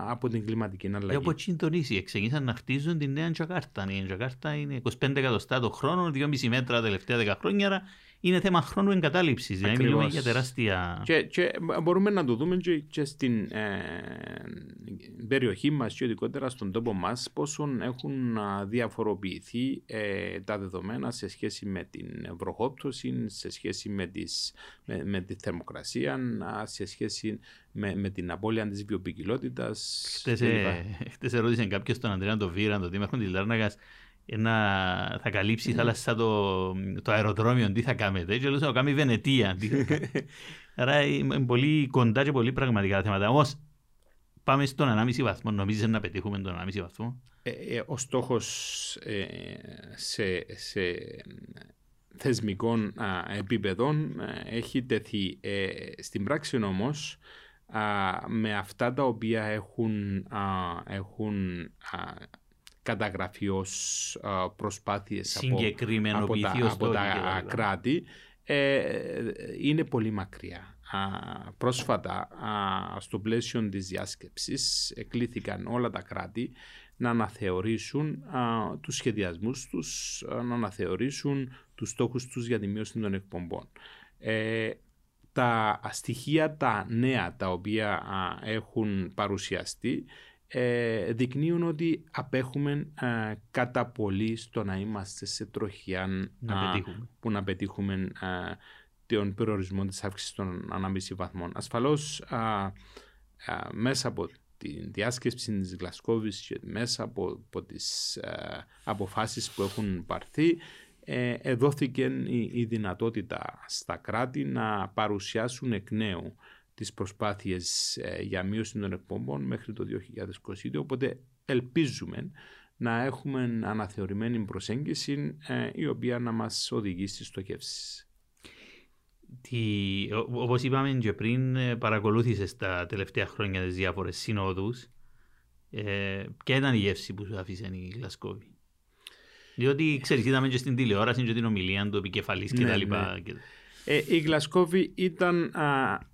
από την κλιματική αλλαγή. Και από εκεί τονίσει, ξεκίνησαν να χτίζουν τη νέα Τζακάρτα. Η Τζακάρτα είναι 25 εκατοστά το χρόνο, 2,5 μέτρα τα τελευταία 10 χρόνια, είναι θέμα χρόνου εγκατάλειψης. Δηλαδή, μιλούμε για τεράστια. Και, και μπορούμε να το δούμε και, και στην ε, περιοχή μας, και ειδικότερα στον τόπο μας, πόσο έχουν διαφοροποιηθεί ε, τα δεδομένα σε σχέση με την βροχόπτωση, σε σχέση με, τις, με, με τη θερμοκρασία, σε σχέση με, με την απώλεια της βιοπικιλότητας. Χθε ερώτησε κάποιος τον Αντρέα τον Βίραν, τον Δήμαρχο τη Λάρναγας, να θα καλύψει η θάλασσα το, το αεροδρόμιο, τι θα κάνετε. Και λέω, θα κάνει Βενετία. Άρα είναι πολύ κοντά και πολύ πραγματικά τα θέματα. Όμως πάμε στον 1,5 βαθμό. Νομίζεις να πετύχουμε τον 1,5 βαθμό; Ε, ε, ο στόχος ε, σε, σε θεσμικών α, επίπεδων έχει τεθεί. Ε, στην πράξη όμως, με αυτά τα οποία έχουν, έχουν καταγραφεί ως προσπάθειες από, από, τα, από τα κράτη ε, είναι πολύ μακριά. πρόσφατα, στο πλαίσιο της διάσκεψης, εκλήθηκαν όλα τα κράτη να αναθεωρήσουν τους σχεδιασμούς τους, να αναθεωρήσουν τους στόχους τους για τη μείωση των εκπομπών. Ε, τα στοιχεία τα νέα τα οποία έχουν παρουσιαστεί ε, δεικνύουν ότι απέχουμε ε, κατά πολύ στο να είμαστε σε τροχιά να που να πετύχουμε ε, τον περιορισμό της αύξησης των ανάμιση βαθμών. Ασφαλώς μέσα από τη διάσκεψη της Γλασκόβης και μέσα από, από τις αποφάσεις που έχουν πάρθει ε, δόθηκε η, η δυνατότητα στα κράτη να παρουσιάσουν εκ νέου τις προσπάθειες ε, για μείωση των εκπομπών μέχρι το 2020. Οπότε ελπίζουμε να έχουμε αναθεωρημένη προσέγγιση ε, η οποία να μας οδηγεί στις στοχεύσεις. Τι, όπως είπαμε και πριν, ε, παρακολούθησες τα τελευταία χρόνια τις διάφορες συνόδους. Ε, ποια ήταν η γεύση που σου άφησε η Γλασκόβη; Διότι ξέρεις, είδαμε και στην τηλεόραση και την ομιλία του επικεφαλής ναι, κτλ. Ναι. Ε, η Γλασκόβη ήταν,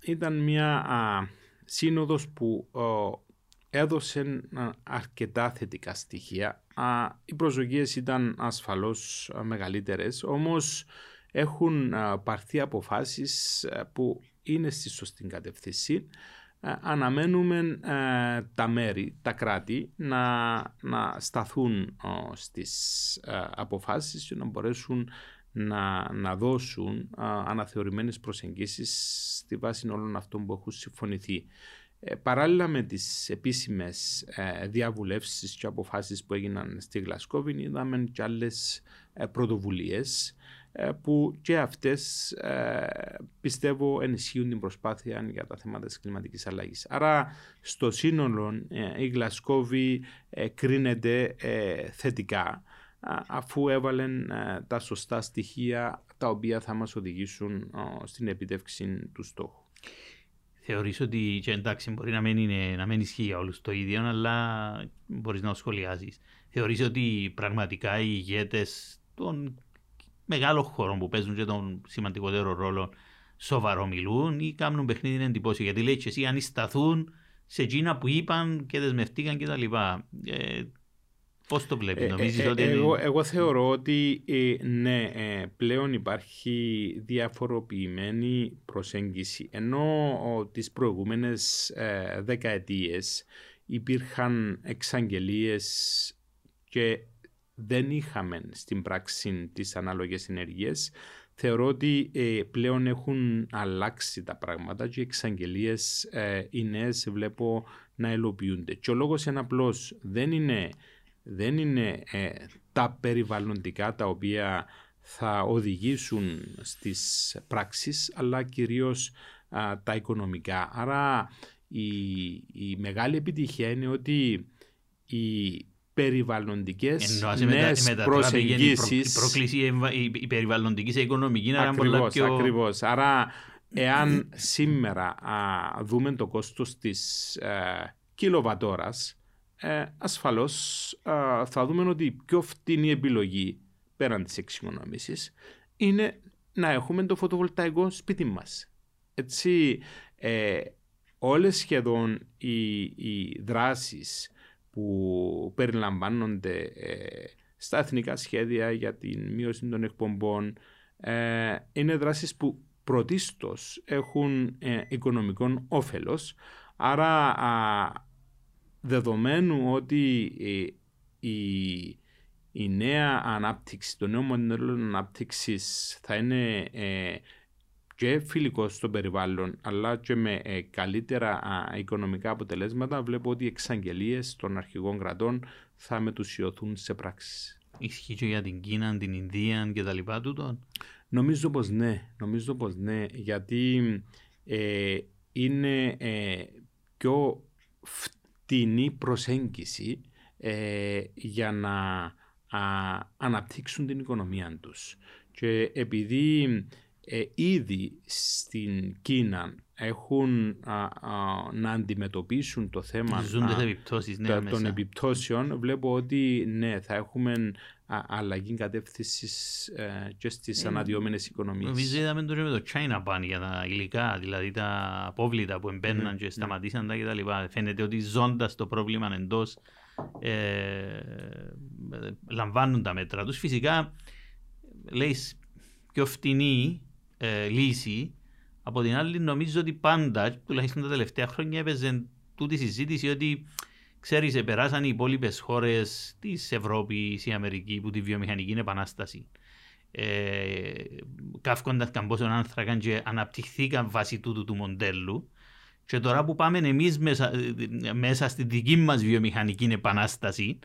ήταν μια α, σύνοδος που έδωσε αρκετά θετικά στοιχεία. οι προσδοκίες ήταν ασφαλώς μεγαλύτερες, όμως έχουν πάρθει αποφάσεις που είναι στη σωστή κατευθύνση. Αναμένουμε τα μέρη, τα κράτη να, να σταθούν στις αποφάσεις και να μπορέσουν να, να δώσουν α, αναθεωρημένες προσεγγίσεις στη βάση όλων αυτών που έχουν συμφωνηθεί. Ε, παράλληλα με τις επίσημες ε, διαβουλεύσεις και αποφάσεις που έγιναν στη Γλασκόβη είδαμε και άλλες ε, πρωτοβουλίες ε, που και αυτές ε, πιστεύω ενισχύουν την προσπάθεια για τα θέματα της κλιματικής αλλαγής. Άρα στο σύνολο η Γλασκόβη κρίνεται θετικά αφού έβαλαν ε, τα σωστά στοιχεία τα οποία θα μας οδηγήσουν στην επιτεύξη του στόχου. Θεωρείς ότι και εντάξει μπορεί να μην, είναι, να μην ισχύει για όλους το ίδιο αλλά μπορείς να το σχολιάζεις. Θεωρείς ότι πραγματικά οι ηγέτες των μεγάλων χωρών που παίζουν και τον σημαντικότερο ρόλο σοβαρό μιλούν ή κάνουν παιχνίδι εντυπώσει. Γιατί λέει και εσύ αν σταθούν σε εκείνα που είπαν και δεσμευτήκαν κτλ. Ε, Πώς το βλέπεις, ε, νομίζεις ε, ότι. Εγώ, εγώ θεωρώ ότι ε, ναι, πλέον υπάρχει διαφοροποιημένη προσέγγιση. Ενώ τις προηγούμενες δεκαετίες υπήρχαν εξαγγελίες και δεν είχαμε στην πράξη τις ανάλογες ενεργείες, θεωρώ ότι πλέον έχουν αλλάξει τα πράγματα και οι εξαγγελίες ε, οι νέες βλέπω να ελοποιούνται. Και ο λόγος είναι απλός, δεν είναι δεν είναι ε, τα περιβαλλοντικά τα οποία θα οδηγήσουν στις πράξεις, αλλά κυρίως τα οικονομικά. Άρα η, η μεγάλη επιτυχία είναι ότι οι περιβαλλοντικές Ενώ ας μετα- νέες μετά τώρα πηγαίνει η προ- Η προσεγγίσεις. πρόκληση η εμβα- η η περιβαλλοντική σε οικονομική είναι πολλά Ακριβώς, πιο... ακριβώς. Άρα, εάν σήμερα α, δούμε το κόστος της ε, κιλοβατόρας, ε, ασφαλώς α, θα δούμε ότι η πιο φτηνή επιλογή πέραν της εξοικονόμησης είναι να έχουμε το φωτοβολταϊκό σπίτι μας. Έτσι, ε, όλες σχεδόν οι, οι δράσεις που περιλαμβάνονται ε, στα εθνικά σχέδια για την μείωση των εκπομπών ε, είναι δράσεις που πρωτίστως έχουν ε, οικονομικό όφελος. Άρα, α, δεδομένου ότι ε, η, η νέα ανάπτυξη, το νέο μοντέλο ανάπτυξης θα είναι ε, και φιλικό στο περιβάλλον, αλλά και με ε, καλύτερα α, οικονομικά αποτελέσματα, βλέπω ότι οι εξαγγελίες των αρχηγών κρατών θα μετουσιωθούν σε πράξεις. Ισχύει και για την Κίνα, την Ινδία και τα λοιπά τούτο; Νομίζω πως ναι, νομίζω πως ναι, γιατί ε, είναι ε, πιο φτηνή προσέγγιση ε, για να α, αναπτύξουν την οικονομία τους. Και επειδή ε, ήδη στην Κίνα έχουν α, α, να αντιμετωπίσουν το θέμα Ζουν α, τις επιπτώσεις ναι, τα- μέσα. των επιπτώσεων, βλέπω ότι ναι, θα έχουμε α, αλλαγή κατεύθυνσης και στις Ε, αναδυόμενες οικονομίες. Νομίζω είδαμε το και με το China Ban για τα υλικά, δηλαδή τα απόβλητα που εμπαίναν Ναι, και ναι. σταματήσαν τα κτλ. Φαίνεται ότι ζώντας το πρόβλημα εντός ε, λαμβάνουν τα μέτρα τους. Φυσικά, λέει πιο φτηνή ε, λύση. Από την άλλη, νομίζω ότι πάντα, τουλάχιστον τα τελευταία χρόνια, έπαιζε τούτη συζήτηση ότι ξέρεις, περάσαν οι υπόλοιπες χώρες της Ευρώπης, η Αμερική, που τη βιομηχανική επανάσταση. Ε, καύκοντας καμπόσον άνθρακα και αναπτυχθήκαν βάσει τούτου του μοντέλου. Και τώρα που πάμε εμείς μέσα, ε, μέσα στη δική μας βιομηχανική επανάσταση,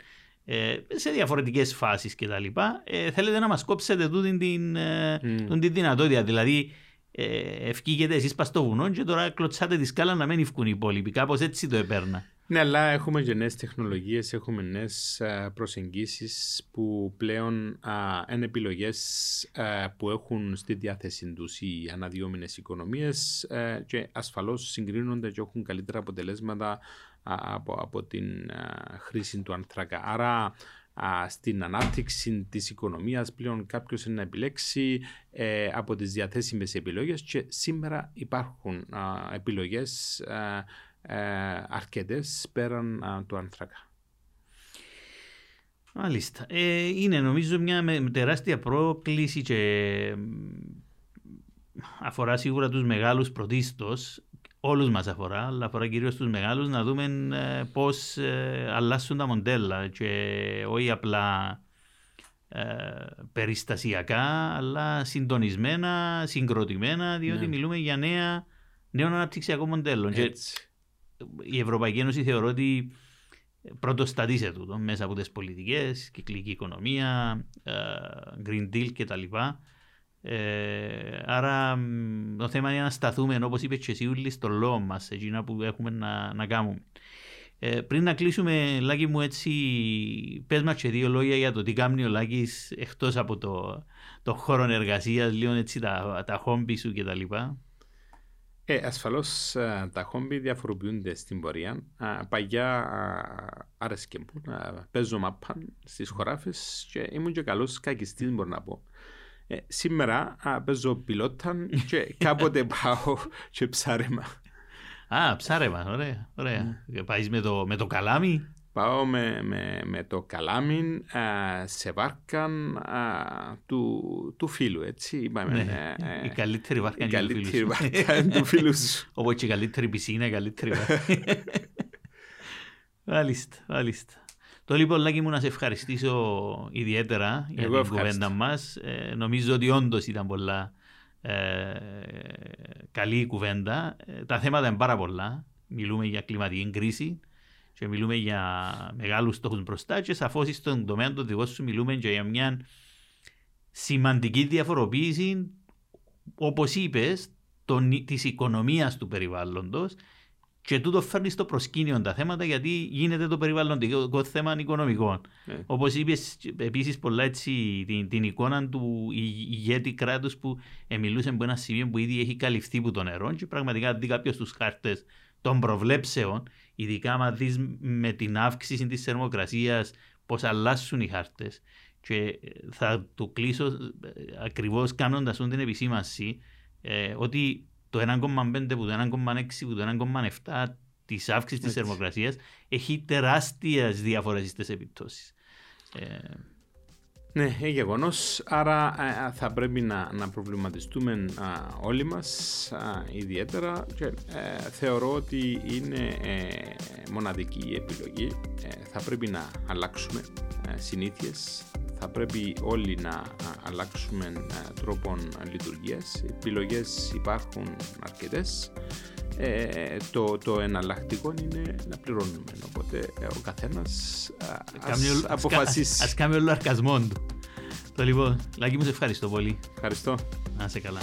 ε, σε διαφορετικές φάσεις και τα λοιπά, ε, θέλετε να μας κόψετε τούτη την, ε, Μμμ. τούτη δυνατότητα. Δηλαδή, ε, ευκήγετε εσείς πας στο βουνό και τώρα κλωτσάτε τη σκάλα να μην ευκούν οι υπόλοιποι. Κάπως έτσι το έπαιρνα. Ναι, αλλά έχουμε και νέες τεχνολογίες, έχουμε νέες προσεγγίσεις που πλέον α, είναι επιλογές που έχουν στη διάθεσή τους οι αναδυόμενες οικονομίες και ασφαλώς συγκρίνονται και έχουν καλύτερα αποτελέσματα α, από, από την α, χρήση του ανθράκα. Άρα α, στην ανάπτυξη της οικονομίας πλέον κάποιος είναι να επιλέξει ε, από τις διαθέσιμες επιλογές και σήμερα υπάρχουν α, επιλογές α, ε, αρκετές πέραν α, του ανθράκα. Μάλιστα. Ε, είναι νομίζω μια με- τεράστια πρόκληση και αφορά σίγουρα τους μεγάλους πρωτίστως, όλους μας αφορά, αλλά αφορά κυρίως τους μεγάλους, να δούμε ε, πώς ε, αλλάσουν τα μοντέλα και όχι απλά ε, περιστασιακά, αλλά συντονισμένα, συγκροτημένα, διότι Ναι. μιλούμε για νέα, νέο αναπτυξιακό μοντέλο. Και Έτσι. Η Ευρωπαϊκή Ένωση θεωρώ ότι πρώτο στατεί σε τούτο μέσα από τις πολιτικές, κυκλική οικονομία, ε, Green Deal κτλ. Ε, άρα μ, το θέμα είναι να σταθούμε όπως είπες και εσύ Ούλης στο λόγο μας, εκείνα που έχουμε να, να κάνουμε. Ε, πριν να κλείσουμε, Λάκη μου, έτσι, πες μας και δύο λόγια για το τι κάνει ο Λάκης εκτός από το, το χώρο εργασίας, λίγο έτσι τα, τα χόμπι σου κτλ. Ε, ασφαλώς α, τα χόμπι διαφοροποιούνται στην πορεία. Α, παγιά α, άρεσκε μου να παίζω μάπαν στις χωράφες και ήμουν και καλός κακιστής μπορώ να πω. Ε, σήμερα α, παίζω πιλόταν και κάποτε πάω και ψάρεμα. Α, ψάρεμα, ωραία. ωραία. Ναι. Πάεις με το, με το καλάμι. Πάω με, με, με το καλάμι α, σε βάρκαν α, του, του φίλου, έτσι. Είπαμε, Ναι, ε, ε, η καλύτερη βάρκα η είναι τους καλύτερη φίλους σου. βάρκα του φίλου σου. Όπως και η καλύτερη πισίνα, η καλύτερη βάρκα. Μάλιστα, μάλιστα. Το λοιπόν, Λάκη μου, να σε ευχαριστήσω ιδιαίτερα για Εγώ την κουβέντα ευχαριστώ. μας. Ε, νομίζω ότι όντως ήταν πολλά ε, καλή η κουβέντα. Ε, τα θέματα είναι πάρα πολλά. Μιλούμε για κλιματική κρίση και μιλούμε για μεγάλους στόχους μπροστά και σαφώς στον τομέα του δικό σου μιλούμε και για μια σημαντική διαφοροποίηση όπως είπες των, της οικονομίας του περιβάλλοντος Και τούτο φέρνει στο προσκήνιο τα θέματα γιατί γίνεται το περιβαλλοντικό θέμα οικονομικό. Ναι. Όπως είπες επίσης πολλά έτσι την, την εικόνα του ηγέτη κράτους που μιλούσε από ένα σημείο που ήδη έχει καλυφθεί από το νερό. Και πραγματικά δει κάποιος τους χάρτες των προβλέψεων, ειδικά αν δεις με την αύξηση της θερμοκρασίας πώς αλλάσουν οι χάρτες. Και θα το κλείσω ε, ακριβώς κάνοντας την επισήμανση ε, ότι το 1,5 που το 1,6 που το 1,7 της αύξησης της θερμοκρασίας έχει τεράστιες διαφορές στις επιπτώσεις. Ε, ναι, είναι γεγονός. Άρα ε, θα πρέπει να, να προβληματιστούμε όλοι μας ιδιαίτερα και ε, θεωρώ ότι είναι μοναδική η επιλογή. θα πρέπει να αλλάξουμε συνήθειες, θα πρέπει όλοι να αλλάξουμε τρόπον λειτουργίας. Οι επιλογές υπάρχουν αρκετές. Ε, το, το εναλλακτικό είναι να πληρώνουμε. Οπότε ε, ο καθένας ας αποφασίσει. Ας κάνει όλο αρκασμό του. Το λοιπόν, Λάκη μου σε ευχαριστώ πολύ. Ευχαριστώ. Να είσαι καλά.